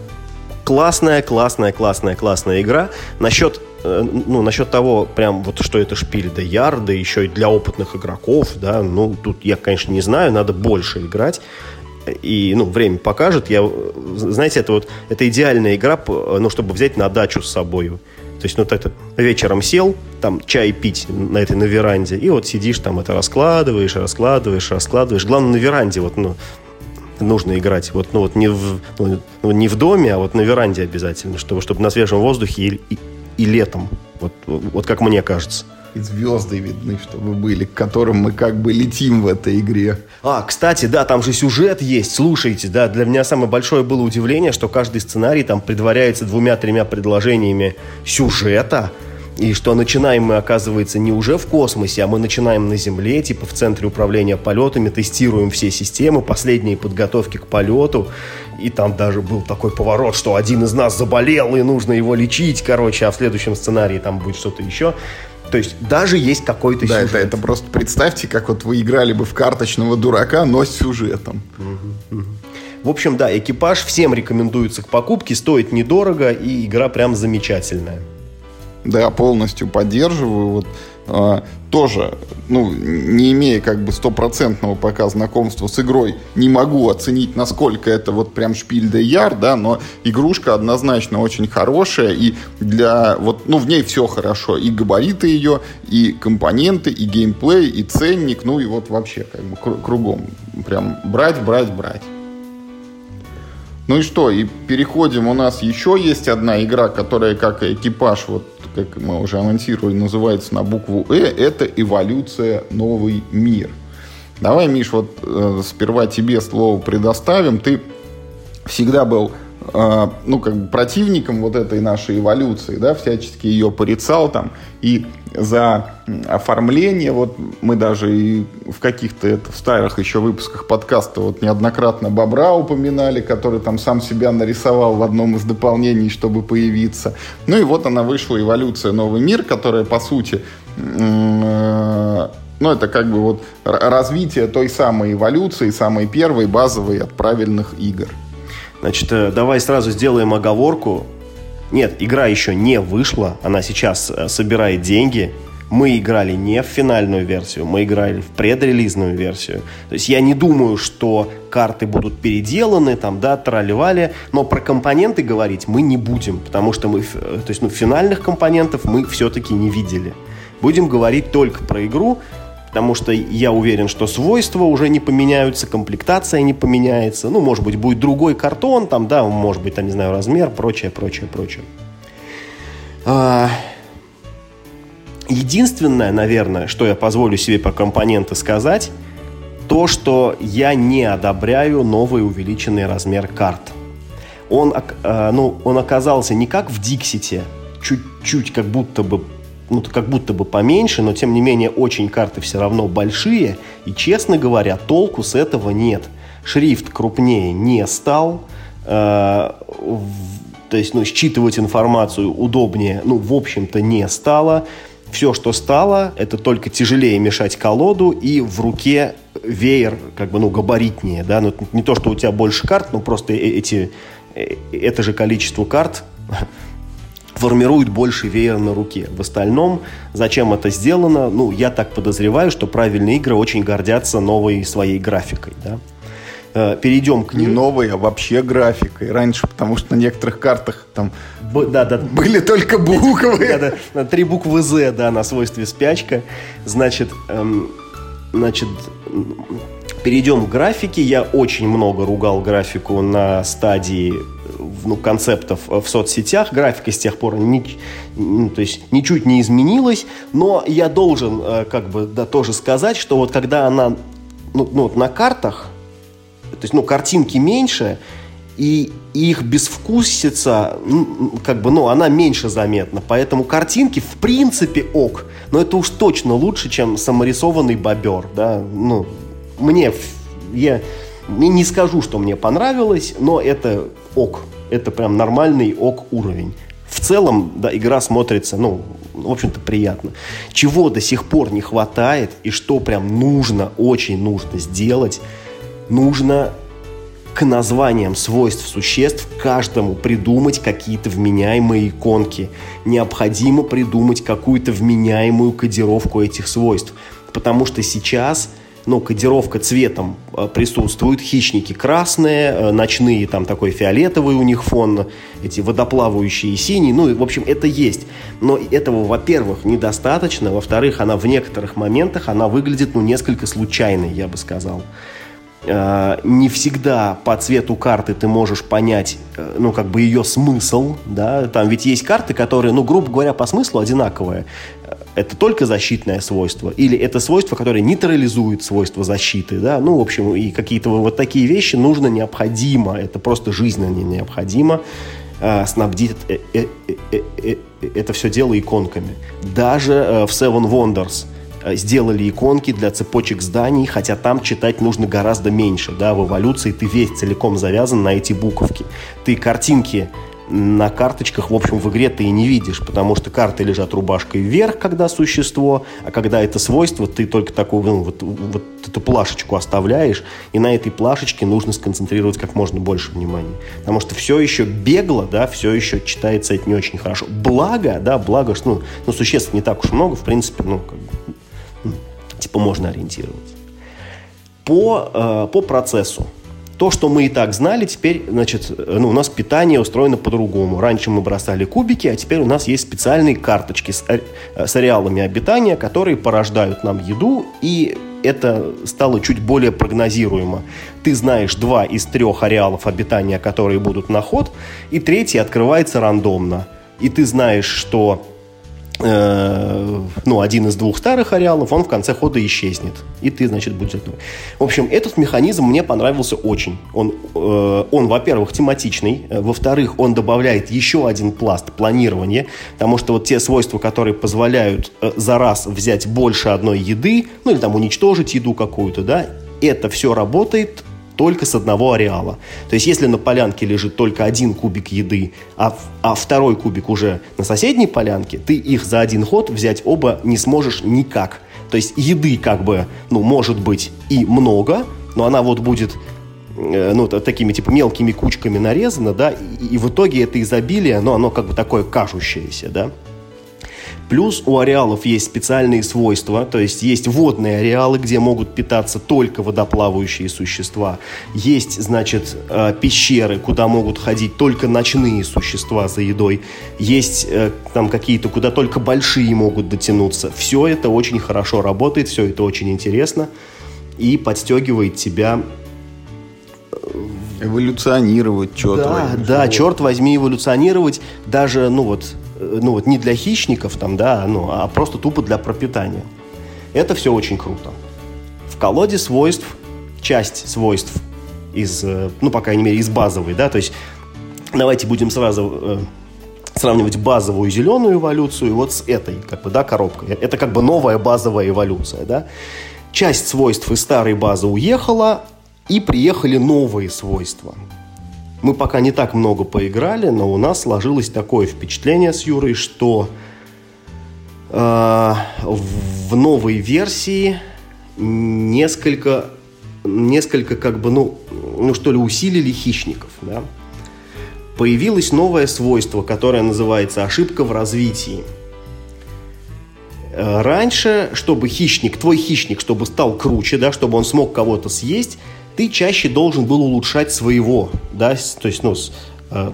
Классная, классная, классная, классная игра. Насчет ну, насчет того, прям вот, что это шпиль до ярда, еще и для опытных игроков, да, ну, тут я, конечно, не знаю, надо больше играть. И, ну, время покажет. Я, знаете, это вот, это идеальная игра, ну, чтобы взять на дачу с собой. То есть, ну, это вечером сел, там, чай пить на этой, на веранде, и вот сидишь там, это раскладываешь, раскладываешь, раскладываешь. Главное, на веранде, вот, ну, нужно играть. Вот, ну, вот не в, ну, не в доме, а вот на веранде обязательно, чтобы, чтобы на свежем воздухе и, и, и летом. Вот, вот как мне кажется. И звезды видны, чтобы были, к которым мы как бы летим в этой игре. А, кстати, да, там же сюжет есть. Слушайте, да, для меня самое большое было удивление, что каждый сценарий там предваряется двумя-тремя предложениями сюжета. И что начинаем мы, оказывается, не уже в космосе, а мы начинаем на Земле, типа в центре управления полетами, тестируем все системы, последние подготовки к полету. И там даже был такой поворот, что один из нас заболел, и нужно его лечить, короче, а в следующем сценарии там будет что-то еще. То есть даже есть какой-то да, сюжет. Да, это, это просто представьте, как вот вы играли бы в карточного дурака, но с сюжетом. В общем, да, экипаж всем рекомендуется к покупке, стоит недорого, и игра прям замечательная. Да, полностью поддерживаю. Вот, а, тоже, ну, не имея как бы стопроцентного пока знакомства с игрой, не могу оценить, насколько это вот прям шпиль де яр, да, но игрушка однозначно очень хорошая, и для, вот, ну, в ней все хорошо, и габариты ее, и компоненты, и геймплей, и ценник, ну, и вот вообще как бы кругом прям брать, брать, брать. Ну и что, и переходим, у нас еще есть одна игра, которая как экипаж, вот как мы уже анонсировали, называется на букву «Э», это «Эволюция. Новый мир». Давай, Миш, вот э, сперва тебе слово предоставим. Ты всегда был ну, как бы противником вот этой нашей эволюции, да, всячески ее порицал там, и за оформление, вот мы даже и в каких-то это, в старых еще выпусках подкаста вот неоднократно Бобра упоминали, который там сам себя нарисовал в одном из дополнений, чтобы появиться. Ну и вот она вышла, эволюция «Новый мир», которая, по сути, э, ну, это как бы вот развитие той самой эволюции, самой первой, базовой от правильных игр. Значит, э, давай сразу сделаем оговорку. Нет, игра еще не вышла, она сейчас э, собирает деньги. Мы играли не в финальную версию, мы играли в предрелизную версию. То есть я не думаю, что карты будут переделаны, там, да, тролливали, но про компоненты говорить мы не будем, потому что мы, э, то есть, ну, финальных компонентов мы все-таки не видели. Будем говорить только про игру, потому что я уверен, что свойства уже не поменяются, комплектация не поменяется, ну, может быть, будет другой картон, там, да, может быть, там, не знаю, размер, прочее, прочее, прочее. А... Единственное, наверное, что я позволю себе по компоненты сказать, то, что я не одобряю новый увеличенный размер карт. Он, э, ну, он оказался не как в Диксите, чуть-чуть как будто бы ну, как будто бы поменьше, но тем не менее очень карты все равно большие. И, честно говоря, толку с этого нет. Шрифт крупнее не стал. Э, в, то есть, ну, считывать информацию удобнее, ну, в общем-то, не стало. Все, что стало, это только тяжелее мешать колоду и в руке веер, как бы, ну, габаритнее, да, ну, не то, что у тебя больше карт, но просто э, эти, э, это же количество карт формирует больше веер на руке. В остальном, зачем это сделано, ну, я так подозреваю, что правильные игры очень гордятся новой своей графикой, да. Э, перейдем к не новой, а вообще графикой. Раньше, потому что на некоторых картах там Б, да, да, были только буквы. Да, да, три буквы Z, да, на свойстве спячка. Значит, эм, значит, перейдем к графике. Я очень много ругал графику на стадии ну, концептов в соцсетях. Графика с тех пор ни, ну, то есть, ничуть не изменилась. Но я должен э, как бы да, тоже сказать, что вот когда она ну, ну, вот на картах, то есть ну, картинки меньше, и их безвкусица, как бы, ну, она меньше заметна. Поэтому картинки, в принципе, ок. Но это уж точно лучше, чем саморисованный бобер, да. Ну, мне, я не скажу, что мне понравилось, но это ок это прям нормальный ок уровень. В целом, да, игра смотрится, ну, в общем-то, приятно. Чего до сих пор не хватает и что прям нужно, очень нужно сделать, нужно к названиям свойств существ каждому придумать какие-то вменяемые иконки. Необходимо придумать какую-то вменяемую кодировку этих свойств. Потому что сейчас ну, кодировка цветом э, присутствует. Хищники красные, э, ночные там такой фиолетовый у них фон, эти водоплавающие синие. Ну, в общем, это есть. Но этого, во-первых, недостаточно. Во-вторых, она в некоторых моментах, она выглядит, ну, несколько случайной, я бы сказал. Э, не всегда по цвету карты ты можешь понять, ну, как бы ее смысл, да, там ведь есть карты, которые, ну, грубо говоря, по смыслу одинаковые это только защитное свойство, или это свойство, которое нейтрализует свойство защиты, да, ну, в общем, и какие-то вот такие вещи нужно, необходимо, это просто жизненно необходимо э, снабдить э, э, э, э, э, это все дело иконками. Даже э, в Seven Wonders э, сделали иконки для цепочек зданий, хотя там читать нужно гораздо меньше, да, в эволюции ты весь целиком завязан на эти буковки. Ты картинки на карточках, в общем, в игре ты и не видишь, потому что карты лежат рубашкой вверх, когда существо, а когда это свойство, ты только такую, ну, вот, вот эту плашечку оставляешь, и на этой плашечке нужно сконцентрировать как можно больше внимания. Потому что все еще бегло, да, все еще читается это не очень хорошо. Благо, да, благо, что, ну, ну существ не так уж много, в принципе, ну, как бы, ну, типа можно ориентироваться. По, э, по процессу. То, что мы и так знали, теперь, значит, ну, у нас питание устроено по-другому. Раньше мы бросали кубики, а теперь у нас есть специальные карточки с, э, с ареалами обитания, которые порождают нам еду и это стало чуть более прогнозируемо. Ты знаешь два из трех ареалов обитания, которые будут на ход, и третий открывается рандомно. И ты знаешь, что Э, ну, один из двух старых ареалов, он в конце хода исчезнет. И ты, значит, будешь... В общем, этот механизм мне понравился очень. Он, э, он во-первых, тематичный. Э, во-вторых, он добавляет еще один пласт планирования. Потому что вот те свойства, которые позволяют э, за раз взять больше одной еды, ну, или там уничтожить еду какую-то, да, это все работает только с одного ареала. То есть, если на полянке лежит только один кубик еды, а, а второй кубик уже на соседней полянке, ты их за один ход взять оба не сможешь никак. То есть, еды как бы, ну, может быть и много, но она вот будет э, ну, такими типа мелкими кучками нарезана, да, и, и в итоге это изобилие, но оно как бы такое кажущееся, да. Плюс у ареалов есть специальные свойства, то есть есть водные ареалы, где могут питаться только водоплавающие существа. Есть, значит, э, пещеры, куда могут ходить только ночные существа за едой. Есть э, там какие-то, куда только большие могут дотянуться. Все это очень хорошо работает, все это очень интересно и подстегивает тебя э, эволюционировать, что-то. Да, да, черт возьми, эволюционировать даже, ну вот, ну вот не для хищников там, да, ну, а просто тупо для пропитания. Это все очень круто. В колоде свойств, часть свойств из, э, ну, по крайней мере, из базовой, да, то есть давайте будем сразу э, сравнивать базовую зеленую эволюцию вот с этой, как бы, да, коробкой. Это как бы новая базовая эволюция, да. Часть свойств из старой базы уехала, и приехали новые свойства. Мы пока не так много поиграли, но у нас сложилось такое впечатление с Юрой, что э, в новой версии несколько, несколько как бы, ну, ну что ли, усилили хищников, да? Появилось новое свойство, которое называется ошибка в развитии. Раньше, чтобы хищник, твой хищник, чтобы стал круче, да, чтобы он смог кого-то съесть, ты чаще должен был улучшать своего, да, то есть, ну, э,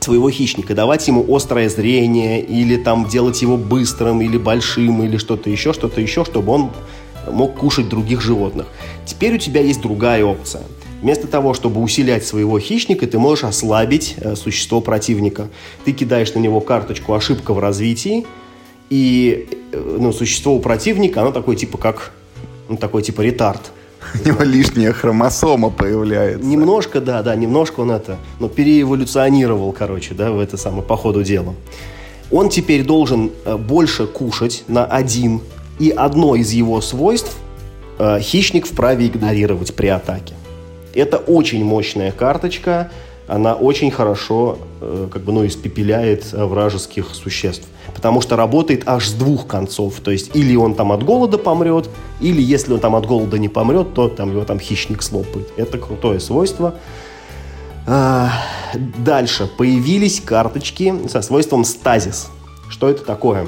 своего хищника, давать ему острое зрение, или там делать его быстрым, или большим, или что-то еще, что-то еще, чтобы он мог кушать других животных. Теперь у тебя есть другая опция. Вместо того, чтобы усилять своего хищника, ты можешь ослабить э, существо противника. Ты кидаешь на него карточку «Ошибка в развитии», и э, ну, существо у противника, оно такое типа как, ну, такой типа ретард – у него лишняя хромосома появляется. Немножко, да, да, немножко он это, ну, переэволюционировал, короче, да, в это самое, по ходу дела. Он теперь должен э, больше кушать на один, и одно из его свойств э, хищник вправе игнорировать при атаке. Это очень мощная карточка, она очень хорошо э, как бы, ну, испепеляет э, вражеских существ. Потому что работает аж с двух концов. То есть или он там от голода помрет, или если он там от голода не помрет, то там его там хищник слопает. Это крутое свойство. А, дальше. Появились карточки со свойством стазис. Что это такое?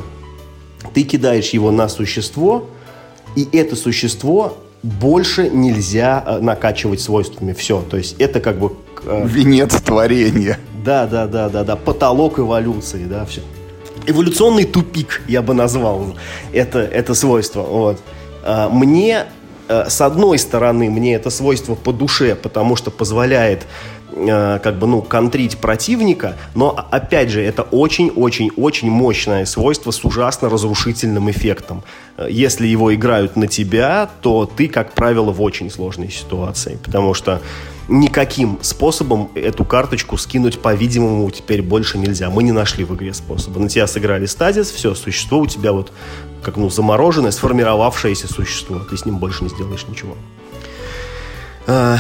Ты кидаешь его на существо, и это существо больше нельзя э, накачивать свойствами. Все. То есть это как бы Э, Венец творения. Да, да, да, да, да. Потолок эволюции, да, все. Эволюционный тупик, я бы назвал это, это свойство. Вот. А, мне, э, с одной стороны, мне это свойство по душе, потому что позволяет э, как бы, ну, контрить противника, но, опять же, это очень-очень-очень мощное свойство с ужасно разрушительным эффектом. Если его играют на тебя, то ты, как правило, в очень сложной ситуации, потому что никаким способом эту карточку скинуть, по-видимому, теперь больше нельзя. Мы не нашли в игре способа. На тебя сыграли стазис, все, существо у тебя вот как ну замороженное, сформировавшееся существо. Ты с ним больше не сделаешь ничего. А,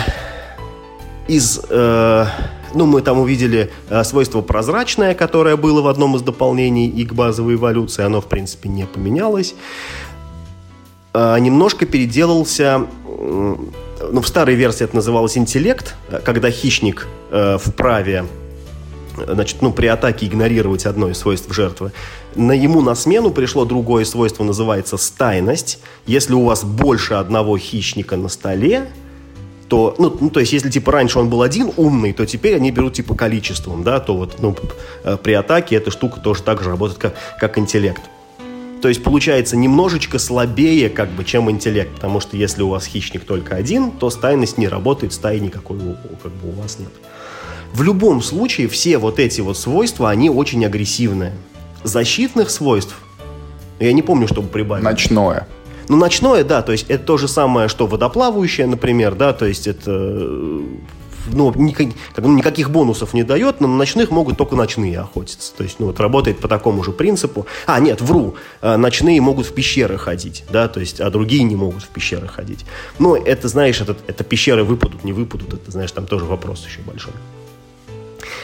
из... Э, ну, мы там увидели э, свойство прозрачное, которое было в одном из дополнений и к базовой эволюции. Оно, в принципе, не поменялось. Э, немножко переделался ну, в старой версии это называлось интеллект, когда хищник э, вправе значит, ну, при атаке игнорировать одно из свойств жертвы. На ему на смену пришло другое свойство, называется стайность. Если у вас больше одного хищника на столе, то, ну, ну, то есть, если, типа, раньше он был один умный, то теперь они берут, типа, количеством, да, то вот, ну, э, при атаке эта штука тоже так же работает, как, как интеллект. То есть получается немножечко слабее, как бы, чем интеллект, потому что если у вас хищник только один, то стайность не работает, стаи никакой как бы у вас нет. В любом случае все вот эти вот свойства, они очень агрессивные. Защитных свойств, я не помню, чтобы прибавить. Ночное. Ну, ночное, да, то есть это то же самое, что водоплавающее, например, да, то есть это ну, никак, ну, никаких бонусов не дает, но на ночных могут только ночные охотиться. То есть, ну, вот работает по такому же принципу. А, нет, вру, э, ночные могут в пещеры ходить, да, то есть, а другие не могут в пещеры ходить. Но это, знаешь, это, это пещеры выпадут, не выпадут, это, знаешь, там тоже вопрос еще большой.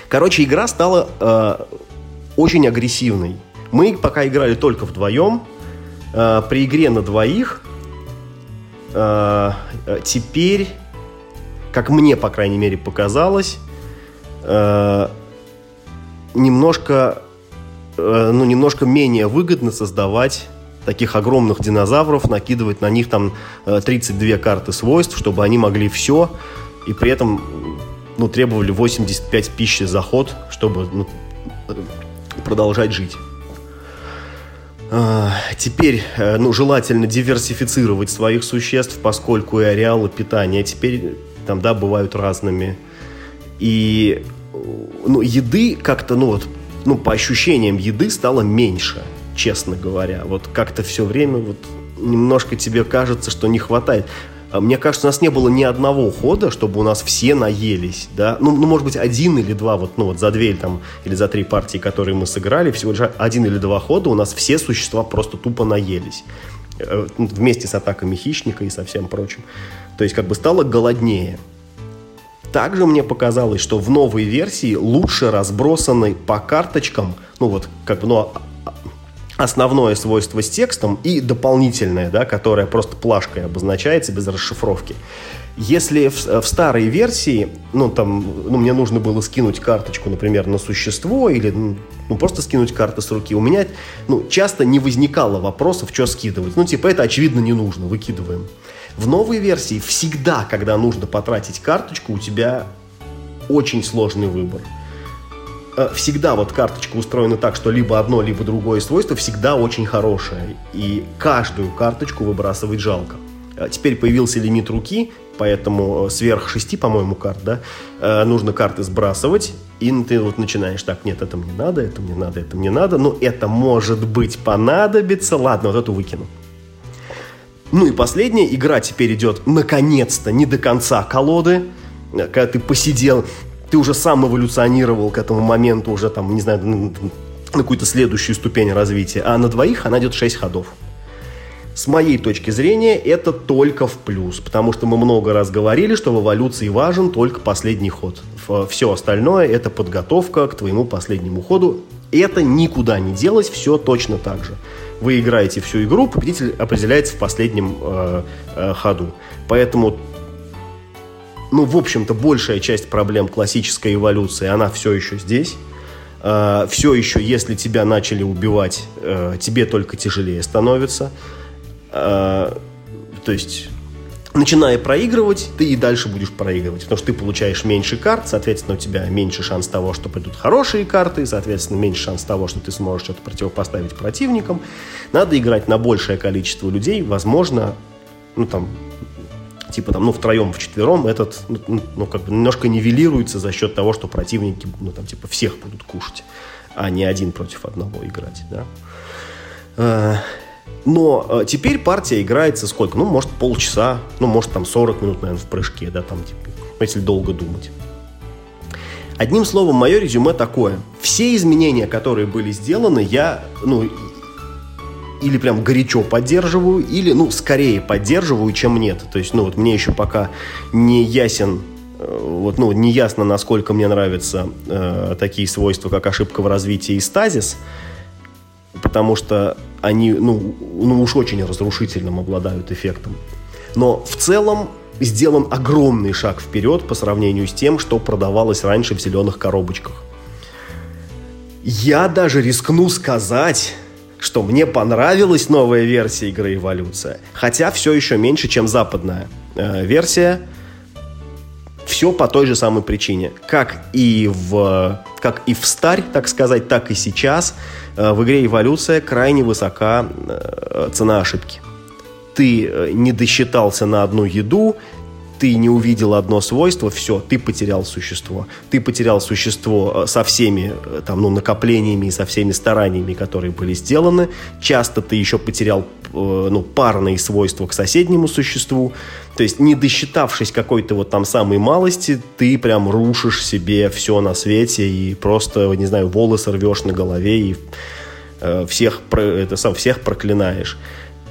Короче, игра стала э, очень агрессивной. Мы пока играли только вдвоем. Э, при игре на двоих э, э теперь как мне, по крайней мере, показалось, э, немножко, э, ну, немножко менее выгодно создавать таких огромных динозавров, накидывать на них там 32 э, карты свойств, чтобы они могли все, и при этом ну, требовали 85 пищи за ход, чтобы ну, продолжать жить. А, теперь, э, ну, желательно диверсифицировать своих существ, поскольку и ареалы питания теперь там, да, бывают разными. И ну, еды как-то, ну вот, ну, по ощущениям еды стало меньше, честно говоря. Вот как-то все время вот немножко тебе кажется, что не хватает. А мне кажется, у нас не было ни одного хода, чтобы у нас все наелись, да, ну, ну может быть, один или два, вот, ну, вот за две там, или за три партии, которые мы сыграли, всего лишь один или два хода у нас все существа просто тупо наелись. Э, вместе с атаками хищника и со всем прочим. То есть как бы стало голоднее. Также мне показалось, что в новой версии лучше разбросаны по карточкам, ну вот как бы, ну, а, а, основное свойство с текстом и дополнительное, да, которое просто плашкой обозначается без расшифровки. Если в, в старой версии, ну, там, ну, мне нужно было скинуть карточку, например, на существо или ну, просто скинуть карты с руки, у меня, ну, часто не возникало вопросов, что скидывать. Ну, типа, это, очевидно, не нужно, выкидываем. В новой версии всегда, когда нужно потратить карточку, у тебя очень сложный выбор. Э, всегда вот карточка устроена так, что либо одно, либо другое свойство всегда очень хорошее. И каждую карточку выбрасывать жалко. Э, теперь появился лимит руки, поэтому э, сверх шести, по-моему, карт, да, э, нужно карты сбрасывать, и ты вот начинаешь, так, нет, это мне надо, это мне надо, это мне надо, но это может быть понадобится, ладно, вот эту выкину. Ну и последняя игра теперь идет, наконец-то, не до конца колоды, когда ты посидел, ты уже сам эволюционировал к этому моменту, уже там, не знаю, на какую-то следующую ступень развития, а на двоих она идет 6 ходов. С моей точки зрения, это только в плюс, потому что мы много раз говорили, что в эволюции важен только последний ход. Все остальное – это подготовка к твоему последнему ходу. Это никуда не делось, все точно так же. Вы играете всю игру, победитель определяется в последнем э, э, ходу. Поэтому ну, в общем-то, большая часть проблем классической эволюции, она все еще здесь. Э, все еще, если тебя начали убивать, э, тебе только тяжелее становится. Э, то есть начиная проигрывать, ты и дальше будешь проигрывать, потому что ты получаешь меньше карт, соответственно, у тебя меньше шанс того, что придут хорошие карты, соответственно, меньше шанс того, что ты сможешь что-то противопоставить противникам. Надо играть на большее количество людей, возможно, ну там, типа там, ну, втроем, вчетвером этот, ну, ну, ну, как бы немножко нивелируется за счет того, что противники, ну, там, типа, всех будут кушать, а не один против одного играть, да. Но э, теперь партия играется сколько? Ну, может, полчаса, ну, может, там 40 минут, наверное, в прыжке, да, там, типа, если долго думать. Одним словом, мое резюме такое. Все изменения, которые были сделаны, я, ну, или прям горячо поддерживаю, или, ну, скорее поддерживаю, чем нет. То есть, ну, вот мне еще пока не ясен э, вот, ну, не ясно, насколько мне нравятся э, такие свойства, как ошибка в развитии и стазис, потому что они, ну, ну уж очень разрушительным обладают эффектом. Но в целом сделан огромный шаг вперед по сравнению с тем, что продавалось раньше в зеленых коробочках. Я даже рискну сказать, что мне понравилась новая версия игры «Эволюция», хотя все еще меньше, чем западная э, версия. Все по той же самой причине. Как и в, как и в старь, так сказать, так и сейчас э, в игре «Эволюция» крайне высока э, цена ошибки. Ты э, не досчитался на одну еду, ты не увидел одно свойство, все, ты потерял существо. Ты потерял существо со всеми там, ну, накоплениями и со всеми стараниями, которые были сделаны. Часто ты еще потерял ну, парные свойства к соседнему существу. То есть, не досчитавшись какой-то вот там самой малости, ты прям рушишь себе все на свете и просто, не знаю, волосы рвешь на голове и э, всех, это сам, всех проклинаешь.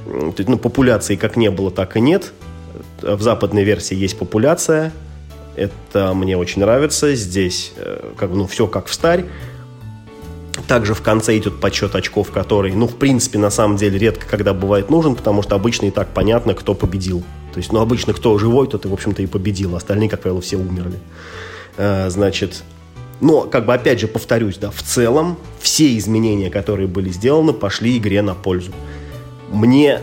То есть, ну, популяции как не было, так и нет. В западной версии есть популяция. Это мне очень нравится. Здесь э, как бы, ну, все как в старь. Также в конце идет подсчет очков, который, ну, в принципе, на самом деле редко когда бывает нужен, потому что обычно и так понятно, кто победил. То есть, ну, обычно кто живой, тот, и, в общем-то, и победил. Остальные, как правило, все умерли. А, значит, но, как бы, опять же, повторюсь, да, в целом все изменения, которые были сделаны, пошли игре на пользу. Мне...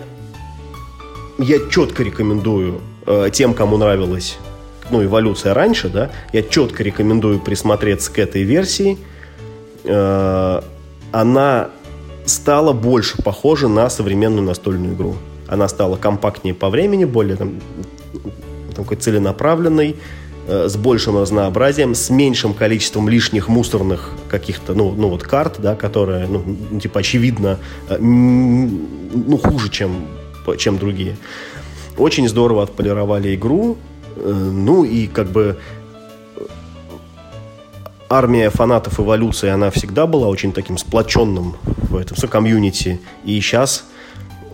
Я четко рекомендую э, тем, кому нравилась ну, эволюция раньше, да, я четко рекомендую присмотреться к этой версии. Э, она стала больше похожа на современную настольную игру. Она стала компактнее по времени, более там, такой целенаправленной, э, с большим разнообразием, с меньшим количеством лишних мусорных каких-то, ну, ну вот карт, да, которые, ну, типа, очевидно, э, ну, хуже, чем, чем другие. Очень здорово отполировали игру, э, ну и как бы армия фанатов эволюции, она всегда была очень таким сплоченным в этом в комьюнити. И сейчас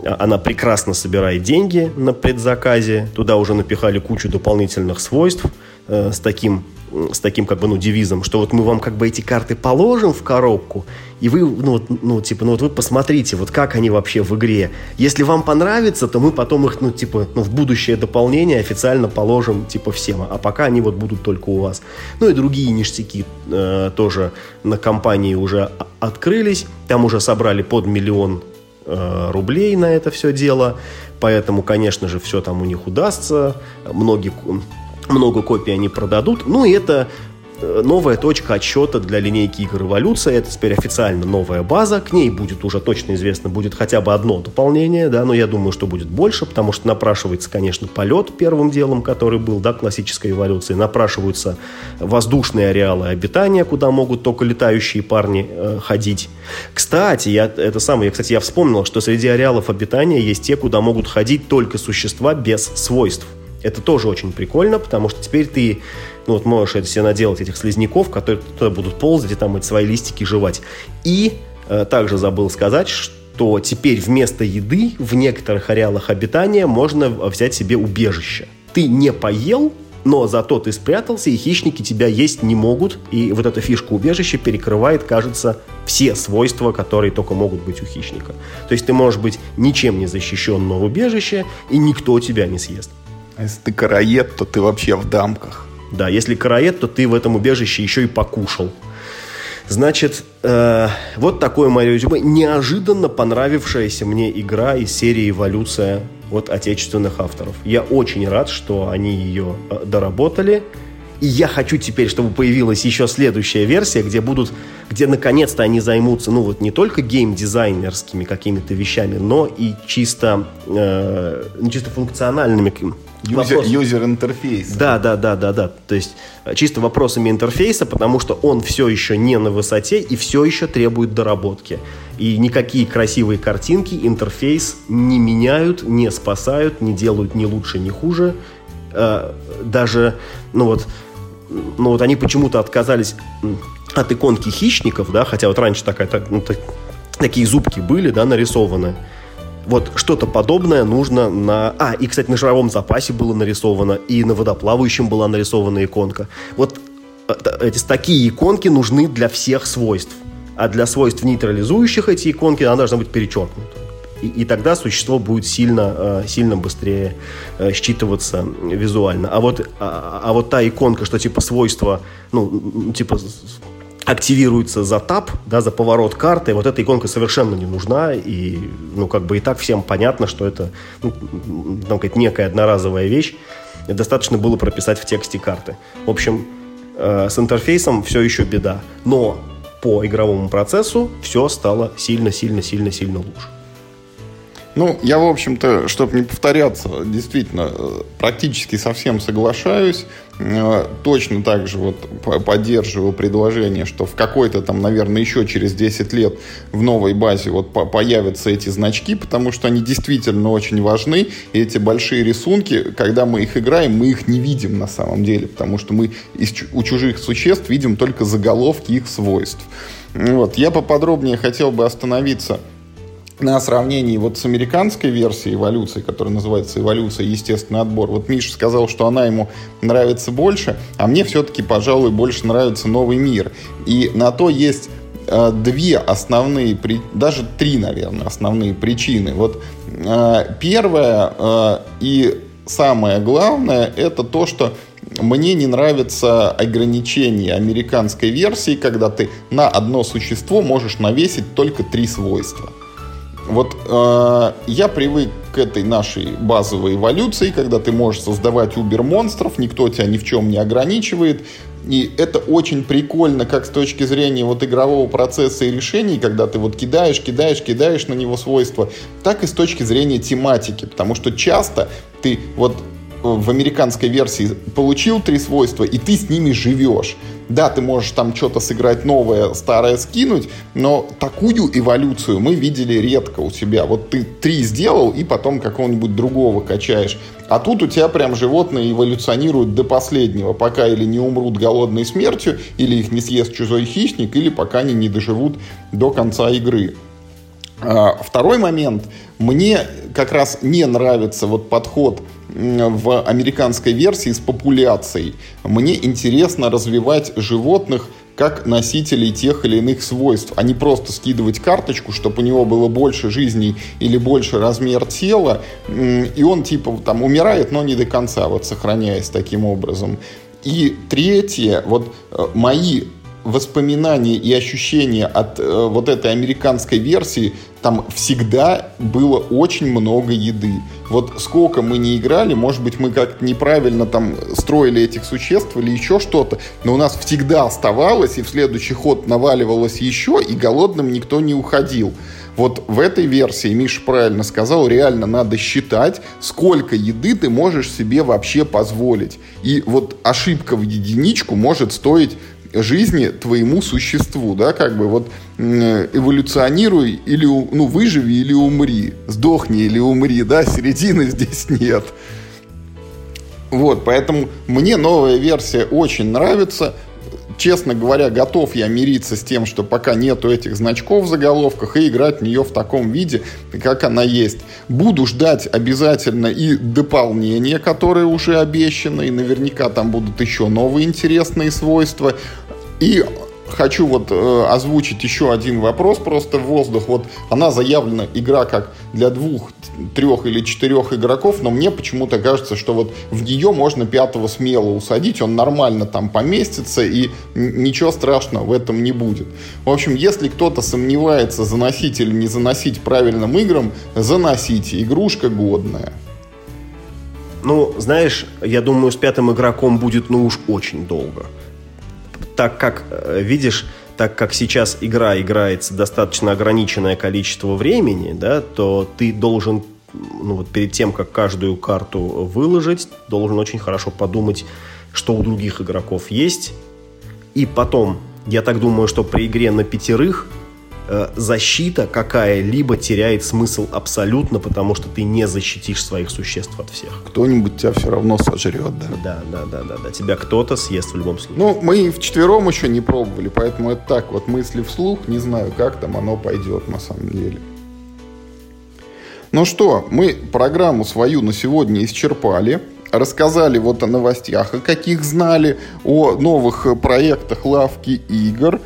она прекрасно собирает деньги на предзаказе. Туда уже напихали кучу дополнительных свойств э, с таким с таким как бы ну девизом, что вот мы вам как бы эти карты положим в коробку, и вы ну вот, ну типа ну вот вы посмотрите вот как они вообще в игре. Если вам понравится, то мы потом их ну типа ну в будущее дополнение официально положим типа всем, а пока они вот будут только у вас. Ну и другие ништяки э, тоже на компании уже открылись, там уже собрали под миллион Э, рублей на это все дело. Поэтому, конечно же, все там у них удастся. Многие, много копий они продадут. Ну и это Э, новая точка отсчета для линейки игр «Эволюция». Это теперь официально новая база. К ней будет уже точно известно, будет хотя бы одно дополнение, да, но я думаю, что будет больше, потому что напрашивается, конечно, полет первым делом, который был, да, классической эволюции. Напрашиваются воздушные ареалы обитания, куда могут только летающие парни э, ходить. Кстати, я, это самое, я, кстати, я вспомнил, что среди ареалов обитания есть те, куда могут ходить только существа без свойств. Это тоже очень прикольно, потому что теперь ты ну, вот можешь это себе наделать, этих слизняков, которые туда будут ползать и там эти свои листики жевать. И э, также забыл сказать, что теперь вместо еды в некоторых ареалах обитания можно взять себе убежище. Ты не поел, но зато ты спрятался, и хищники тебя есть не могут, и вот эта фишка убежища перекрывает, кажется, все свойства, которые только могут быть у хищника. То есть ты можешь быть ничем не защищен, но в убежище, и никто тебя не съест. А если ты караед, то ты вообще в дамках. Да, если караед, то ты в этом убежище еще и покушал. Значит, э, вот такое мое резюме. Неожиданно понравившаяся мне игра из серии «Эволюция» от отечественных авторов. Я очень рад, что они ее э, доработали. И я хочу теперь, чтобы появилась еще следующая версия, где будут, где наконец-то они займутся, ну вот не только геймдизайнерскими какими-то вещами, но и чисто, э, чисто функциональными Юзер интерфейс. Да, да, да, да, да. То есть э, чисто вопросами интерфейса, потому что он все еще не на высоте и все еще требует доработки. И никакие красивые картинки интерфейс не меняют, не спасают, не делают ни лучше, ни хуже. Э, даже, ну вот, ну вот они почему-то отказались от иконки хищников, да, хотя вот раньше такая, так, ну, так, такие зубки были, да, нарисованы. Вот что-то подобное нужно на... А, и, кстати, на шаровом запасе было нарисовано, и на водоплавающем была нарисована иконка. Вот э, эти такие иконки нужны для всех свойств. А для свойств нейтрализующих эти иконки она должна быть перечеркнута. И, и тогда существо будет сильно, э, сильно быстрее э, считываться визуально. А вот, а, а вот та иконка, что типа свойства, ну, типа активируется за тап, да, за поворот карты, вот эта иконка совершенно не нужна, и, ну, как бы и так всем понятно, что это, ну, там, сказать, некая одноразовая вещь, достаточно было прописать в тексте карты. В общем, э, с интерфейсом все еще беда, но по игровому процессу все стало сильно-сильно-сильно-сильно лучше. Ну, я, в общем-то, чтобы не повторяться, действительно, э, практически совсем соглашаюсь. Э, точно так же вот поддерживаю предложение, что в какой-то там, наверное, еще через 10 лет в новой базе вот появятся эти значки, потому что они действительно очень важны. И эти большие рисунки, когда мы их играем, мы их не видим на самом деле, потому что мы из, у чужих существ видим только заголовки их свойств. Вот. Я поподробнее хотел бы остановиться на сравнении вот с американской версией эволюции, которая называется «Эволюция. Естественный отбор». Вот Миша сказал, что она ему нравится больше, а мне все-таки, пожалуй, больше нравится «Новый мир». И на то есть э, две основные, даже три, наверное, основные причины. Вот э, первое э, и самое главное, это то, что мне не нравится ограничение американской версии, когда ты на одно существо можешь навесить только три свойства. Вот э, я привык к этой нашей базовой эволюции, когда ты можешь создавать убер-монстров, никто тебя ни в чем не ограничивает. И это очень прикольно, как с точки зрения вот игрового процесса и решений, когда ты вот кидаешь, кидаешь, кидаешь на него свойства, так и с точки зрения тематики. Потому что часто ты вот в американской версии получил три свойства, и ты с ними живешь. Да, ты можешь там что-то сыграть новое, старое скинуть, но такую эволюцию мы видели редко у себя. Вот ты три сделал, и потом какого-нибудь другого качаешь. А тут у тебя прям животные эволюционируют до последнего, пока или не умрут голодной смертью, или их не съест чужой хищник, или пока они не доживут до конца игры. А, второй момент. Мне как раз не нравится вот подход в американской версии с популяцией. Мне интересно развивать животных как носителей тех или иных свойств, а не просто скидывать карточку, чтобы у него было больше жизней или больше размер тела, и он типа там умирает, но не до конца, вот сохраняясь таким образом. И третье, вот э, мои воспоминания и ощущения от э, вот этой американской версии, там всегда было очень много еды. Вот сколько мы не играли, может быть, мы как-то неправильно там строили этих существ или еще что-то, но у нас всегда оставалось, и в следующий ход наваливалось еще, и голодным никто не уходил. Вот в этой версии, Миша правильно сказал, реально надо считать, сколько еды ты можешь себе вообще позволить. И вот ошибка в единичку может стоить жизни твоему существу, да, как бы вот эволюционируй или, ну, выживи или умри, сдохни или умри, да, середины здесь нет. Вот, поэтому мне новая версия очень нравится честно говоря, готов я мириться с тем, что пока нету этих значков в заголовках, и играть в нее в таком виде, как она есть. Буду ждать обязательно и дополнения, которые уже обещаны, и наверняка там будут еще новые интересные свойства. И хочу вот э, озвучить еще один вопрос просто в воздух. Вот она заявлена игра как для двух, трех или четырех игроков, но мне почему-то кажется, что вот в нее можно пятого смело усадить, он нормально там поместится и ничего страшного в этом не будет. В общем, если кто-то сомневается, заносить или не заносить правильным играм, заносите, игрушка годная. Ну, знаешь, я думаю, с пятым игроком будет, ну уж очень долго так как, э, видишь, так как сейчас игра играется достаточно ограниченное количество времени, да, то ты должен, ну вот перед тем, как каждую карту выложить, должен очень хорошо подумать, что у других игроков есть. И потом, я так думаю, что при игре на пятерых Э, защита какая-либо теряет смысл абсолютно, потому что ты не защитишь своих существ от всех. Кто-нибудь тебя все равно сожрет, да? Да, да, да, да, да. Тебя кто-то съест в любом случае. Ну, мы в четвером еще не пробовали, поэтому это так вот мысли вслух, не знаю, как там оно пойдет на самом деле. Ну что, мы программу свою на сегодня исчерпали рассказали вот о новостях, о каких знали, о новых проектах лавки игр,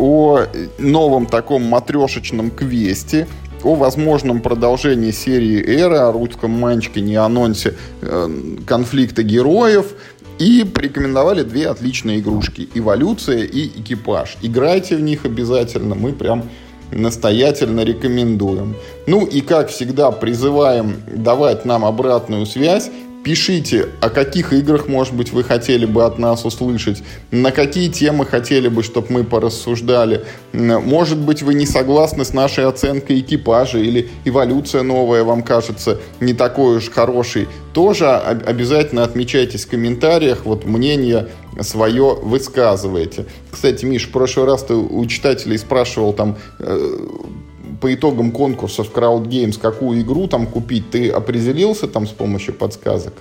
о новом таком матрешечном квесте, о возможном продолжении серии Эра, о русском манчкине, анонсе э, конфликта героев И порекомендовали две отличные игрушки. Эволюция и экипаж. Играйте в них обязательно. Мы прям настоятельно рекомендуем. Ну и, как всегда, призываем давать нам обратную связь. Пишите, о каких играх, может быть, вы хотели бы от нас услышать, на какие темы хотели бы, чтобы мы порассуждали. Может быть, вы не согласны с нашей оценкой экипажа или эволюция новая вам кажется не такой уж хорошей. Тоже обязательно отмечайтесь в комментариях, вот мнение свое высказываете. Кстати, Миш, в прошлый раз ты у читателей спрашивал там э, по итогам конкурса в Crowd Games, какую игру там купить, ты определился там с помощью подсказок?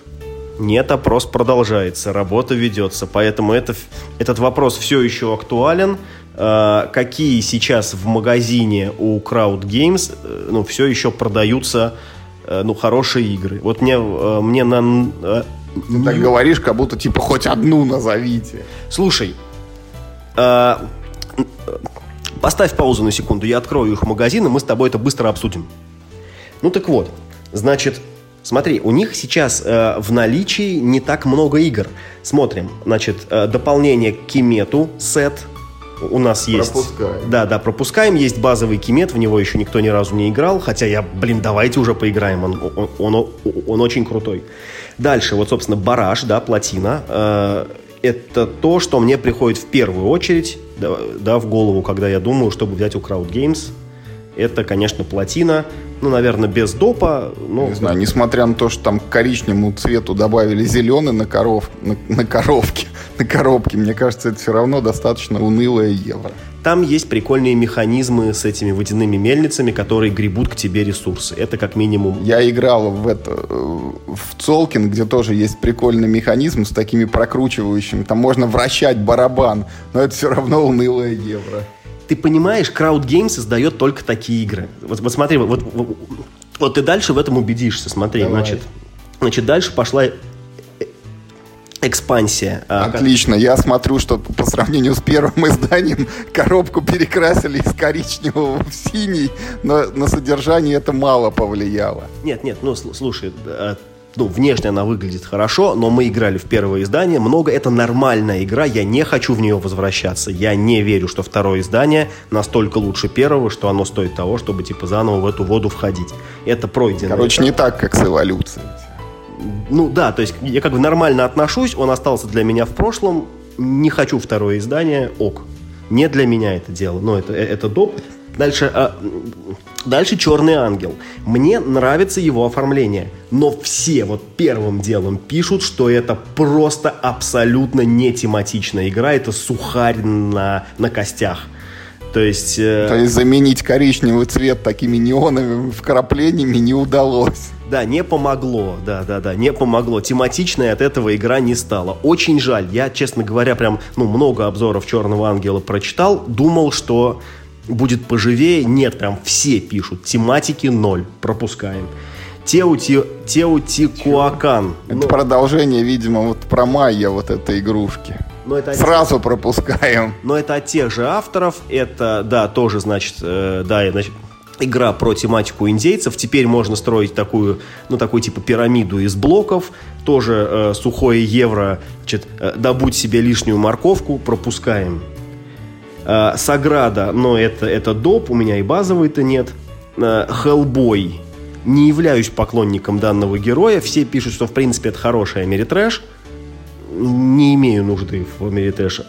Нет, опрос продолжается, работа ведется, поэтому это, этот вопрос все еще актуален. Э, какие сейчас в магазине у Crowd Games, э, ну, все еще продаются, э, ну, хорошие игры. Вот мне, мне на... Ты так говоришь, как будто, типа, хоть одну назовите. Слушай, Поставь паузу на секунду, я открою их магазин, и мы с тобой это быстро обсудим. Ну так вот, значит, смотри, у них сейчас э, в наличии не так много игр. Смотрим, значит, э, дополнение к Кимету сет у нас есть. Пропускаем. Да, да, пропускаем. Есть базовый Кимет, в него еще никто ни разу не играл. Хотя я, блин, давайте уже поиграем. Он, он, он, он очень крутой. Дальше, вот, собственно, Бараш, да, плотина. Э, это то, что мне приходит в первую очередь да, да, в голову, когда я думаю, чтобы взять у Crowd Games. Это, конечно, плотина. Ну, наверное, без допа. Но... Не знаю, несмотря на то, что там к коричневому цвету добавили зеленый на, коров, на, на коровке, на коробке, мне кажется, это все равно достаточно унылое евро. Там есть прикольные механизмы с этими водяными мельницами, которые гребут к тебе ресурсы. Это как минимум. Я играл в это в Цолкин, где тоже есть прикольный механизм с такими прокручивающими. Там можно вращать барабан, но это все равно унылое евро. Ты понимаешь, Crowd Games создает только такие игры. Вот, вот смотри, вот, вот, вот ты дальше в этом убедишься. Смотри, Давай. значит, значит, дальше пошла экспансия. А, Отлично. Я смотрю, что по сравнению с первым изданием коробку перекрасили из коричневого в синий, но на содержание это мало повлияло. Нет, нет, ну слушай, э, ну, внешне она выглядит хорошо, но мы играли в первое издание много. Это нормальная игра, я не хочу в нее возвращаться. Я не верю, что второе издание настолько лучше первого, что оно стоит того, чтобы типа заново в эту воду входить. Это пройдено. Короче, не так, как с эволюцией ну да, то есть я как бы нормально отношусь, он остался для меня в прошлом, не хочу второе издание, ок. Не для меня это дело, но это, это доп. Дальше, а, дальше «Черный ангел». Мне нравится его оформление, но все вот первым делом пишут, что это просто абсолютно не тематичная игра, это сухарь на, на костях. То есть... Э... То есть заменить коричневый цвет такими неоновыми вкраплениями не удалось. Да, не помогло, да, да, да, не помогло. Тематичная от этого игра не стала. Очень жаль. Я, честно говоря, прям, ну, много обзоров Черного Ангела прочитал. Думал, что будет поживее. Нет, прям все пишут. Тематики ноль. Пропускаем. Теути, Теутикуакан. Это ну, продолжение, видимо, вот про майя вот этой игрушки. Но это Сразу пропускаем. Но это от тех же авторов. Это, да, тоже, значит, э, да, значит, игра про тематику индейцев. Теперь можно строить такую, ну, такую типа пирамиду из блоков. Тоже э, сухое евро. Значит, э, добудь себе лишнюю морковку, пропускаем. Э, Саграда, но это, это доп, у меня и базовый-то нет. Э. Не являюсь поклонником данного героя. Все пишут, что в принципе это хороший Америтрэш. Не имею нужды в Америтрэше.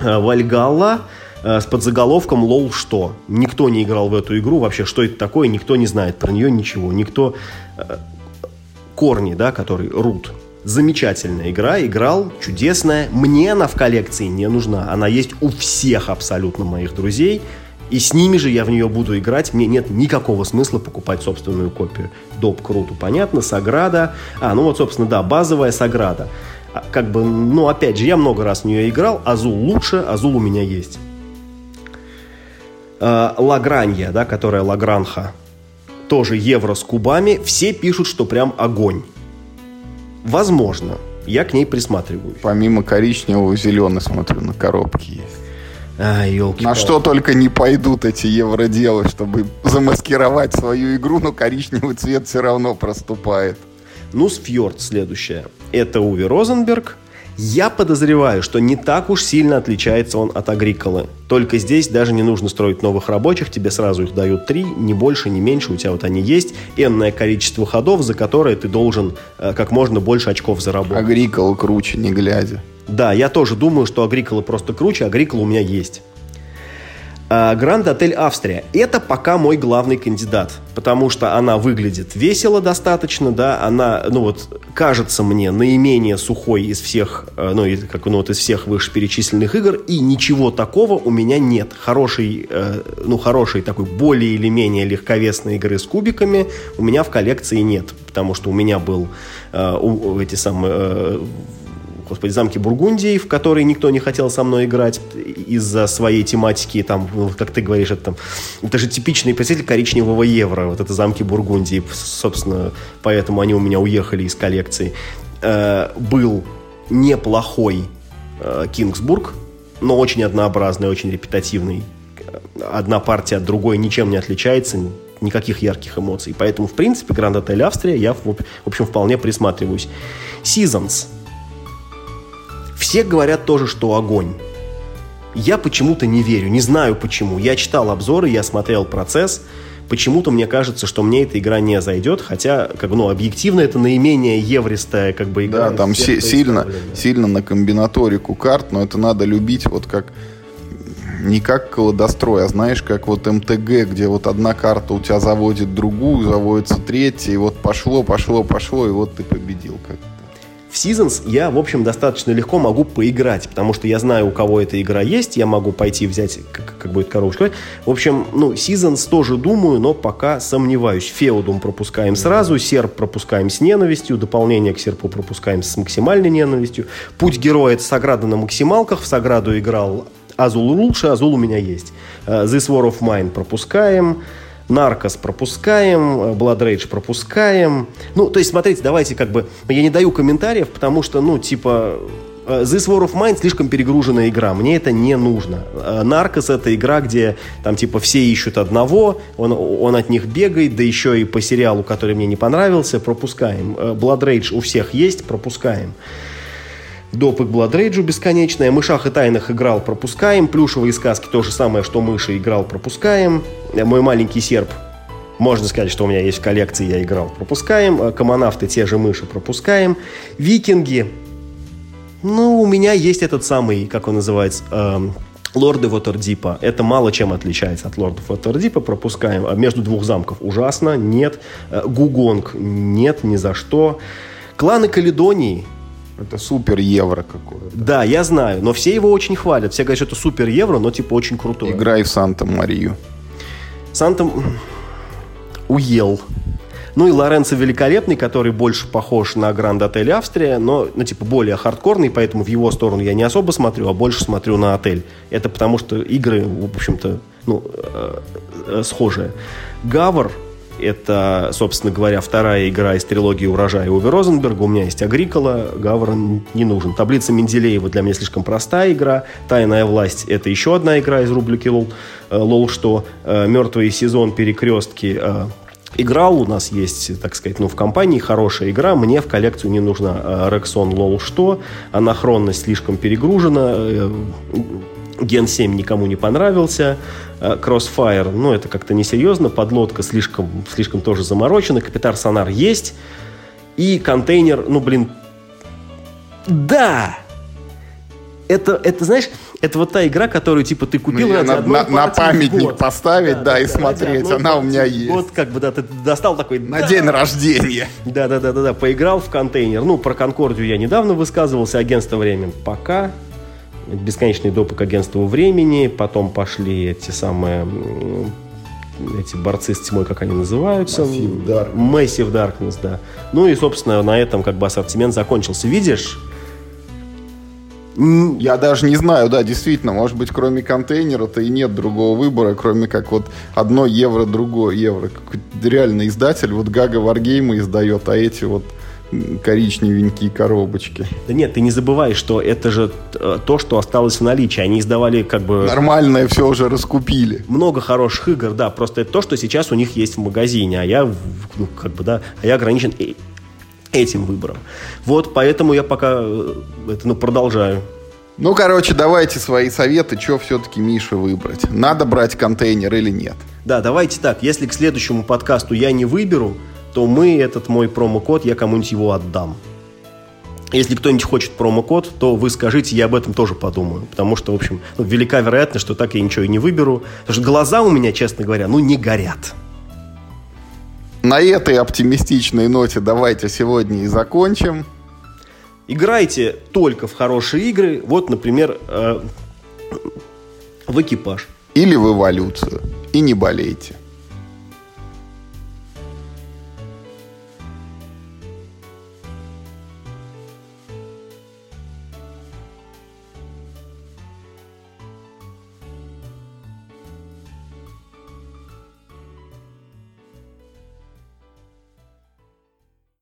Э, Вальгалла. Э, с подзаголовком «Лол что?». Никто не играл в эту игру, вообще что это такое, никто не знает про нее ничего. Никто... Э, Корни, да, который Рут. Замечательная игра, играл, чудесная. Мне она в коллекции не нужна. Она есть у всех абсолютно моих друзей. И с ними же я в нее буду играть. Мне нет никакого смысла покупать собственную копию. Доп круту, понятно. Саграда. А, ну вот, собственно, да, базовая Саграда. А, как бы, ну, опять же, я много раз в нее играл. Азул лучше, Азул у меня есть э, Лагранья, да, которая Лагранха, тоже евро с кубами, все пишут, что прям огонь. Возможно, я к ней присматриваюсь. Помимо коричневого, зеленый, смотрю, на коробке есть. А, елки На что только не пойдут эти евроделы, чтобы замаскировать свою игру, но коричневый цвет все равно проступает. Ну, с Фьорд следующая. Это Уви Розенберг. Я подозреваю, что не так уж сильно отличается он от Агриколы. Только здесь даже не нужно строить новых рабочих, тебе сразу их дают три, ни больше, ни меньше, у тебя вот они есть, энное количество ходов, за которые ты должен э, как можно больше очков заработать. Агрикола круче, не глядя. Да, я тоже думаю, что Агрикола просто круче, Агрикола у меня есть. А, Гранд Отель Австрия. Это пока мой главный кандидат, потому что она выглядит весело достаточно, да, она, ну вот, кажется мне наименее сухой из всех, э, ну, как, ну вот из всех вышеперечисленных игр, и ничего такого у меня нет. Хороший, э, ну, хороший такой более или менее легковесной игры с кубиками у меня в коллекции нет, потому что у меня был э, эти самые господи, замки Бургундии, в которые никто не хотел со мной играть из-за своей тематики, там, ну, как ты говоришь, это, там, это же типичный представитель коричневого евро, вот это замки Бургундии, собственно, поэтому они у меня уехали из коллекции. Э, был неплохой э, Кингсбург, но очень однообразный, очень репетативный. Одна партия от другой ничем не отличается, никаких ярких эмоций. Поэтому, в принципе, Гранд Отель Австрия я, в общем, вполне присматриваюсь. Seasons – все говорят тоже, что огонь. Я почему-то не верю, не знаю почему. Я читал обзоры, я смотрел процесс. Почему-то мне кажется, что мне эта игра не зайдет, хотя, как ну, объективно это наименее евристая как бы игра. Да, там си- сильно, сильно на комбинаторику карт, но это надо любить вот как не как колодострой, а знаешь, как вот МТГ, где вот одна карта у тебя заводит другую, заводится третья, и вот пошло, пошло, пошло, и вот ты победил как в Seasons я, в общем, достаточно легко могу поиграть, потому что я знаю, у кого эта игра есть, я могу пойти взять, как, как будет коробочка. В общем, ну, Seasons тоже думаю, но пока сомневаюсь. Феудум пропускаем сразу, серп пропускаем с ненавистью, дополнение к серпу пропускаем с максимальной ненавистью. Путь героя — это Саграда на максималках, в Саграду играл Азул лучше, Азул у меня есть. Uh, This War of Mine пропускаем. Наркос пропускаем, э, Blood Rage пропускаем. Ну, то есть, смотрите, давайте как бы... Я не даю комментариев, потому что, ну, типа... Э, This War of Mine слишком перегруженная игра, мне это не нужно. Наркос это игра, где там типа все ищут одного, он, он от них бегает, да еще и по сериалу, который мне не понравился, пропускаем. Э, Blood Rage у всех есть, пропускаем. Допы к Бладрейджу бесконечная. Мышах и тайнах играл, пропускаем. Плюшевые сказки то же самое, что мыши играл, пропускаем. Мой маленький серп можно сказать, что у меня есть в коллекции, я играл, пропускаем. Комонавты, те же мыши, пропускаем. Викинги. Ну, у меня есть этот самый, как он называется, эм, Лорды Вотердипа. Это мало чем отличается от Лордов Вотердипа. Пропускаем. А между двух замков ужасно. Нет. Э, Гугонг. Нет, ни за что. Кланы Каледонии. Это супер евро какое-то. Да, я знаю, но все его очень хвалят. Все говорят, что это супер евро, но типа очень крутой. Играй в Санта-Марию. Санта... Уел. Ну и Лоренцо Великолепный, который больше похож на Гранд Отель Австрия, но, ну, типа, более хардкорный, поэтому в его сторону я не особо смотрю, а больше смотрю на отель. Это потому что игры, в общем-то, ну, э, э, схожие. Гавр это, собственно говоря, вторая игра из трилогии «Урожая» Уве Розенберга. У меня есть Агрикола, Гаврон не нужен. Таблица Менделеева для меня слишком простая игра. «Тайная власть» — это еще одна игра из рубрики «Лол». Э, «Лол что?» э, «Мертвый сезон», «Перекрестки», э, играл, у нас есть, так сказать, ну, в компании хорошая игра, мне в коллекцию не нужна Рексон Лол что, анахронность слишком перегружена, Ген 7 никому не понравился. Э, Crossfire, ну, это как-то несерьезно. Подлодка слишком, слишком тоже заморочена. Капитар Сонар есть. И контейнер, ну, блин, да! Это, это, знаешь, это вот та игра, которую, типа, ты купил ну, ради на, на, на памятник год. поставить, да, да, да и смотреть. Она у меня есть. Вот как бы, да, ты достал такой... На да. день рождения. Да-да-да-да, поиграл в контейнер. Ну, про Конкордию я недавно высказывался, агентство времени. Пока бесконечный допуск к агентству времени, потом пошли эти самые эти борцы с тьмой, как они называются? Massive Darkness. Massive Darkness, да. Ну и, собственно, на этом как бы ассортимент закончился. Видишь? Я даже не знаю, да, действительно, может быть, кроме контейнера-то и нет другого выбора, кроме как вот одно евро, другое евро. Реальный издатель, вот Гага Варгейма издает, а эти вот коричневенькие коробочки. Да нет, ты не забывай, что это же э, то, что осталось в наличии. Они издавали как бы... Нормальное все уже раскупили. Много хороших игр, да. Просто это то, что сейчас у них есть в магазине. А я, ну, как бы, да, а я ограничен этим выбором. Вот, поэтому я пока э, это, ну, продолжаю. Ну, короче, давайте свои советы, что все-таки Миша выбрать. Надо брать контейнер или нет? Да, давайте так. Если к следующему подкасту я не выберу, то мы этот мой промокод, я кому-нибудь его отдам. Если кто-нибудь хочет промокод, то вы скажите, я об этом тоже подумаю. Потому что, в общем, ну, велика вероятность, что так я ничего и не выберу. Потому что глаза у меня, честно говоря, ну, не горят. На этой оптимистичной ноте давайте сегодня и закончим. Играйте только в хорошие игры. Вот, например, э, в экипаж. Или в эволюцию. И не болейте.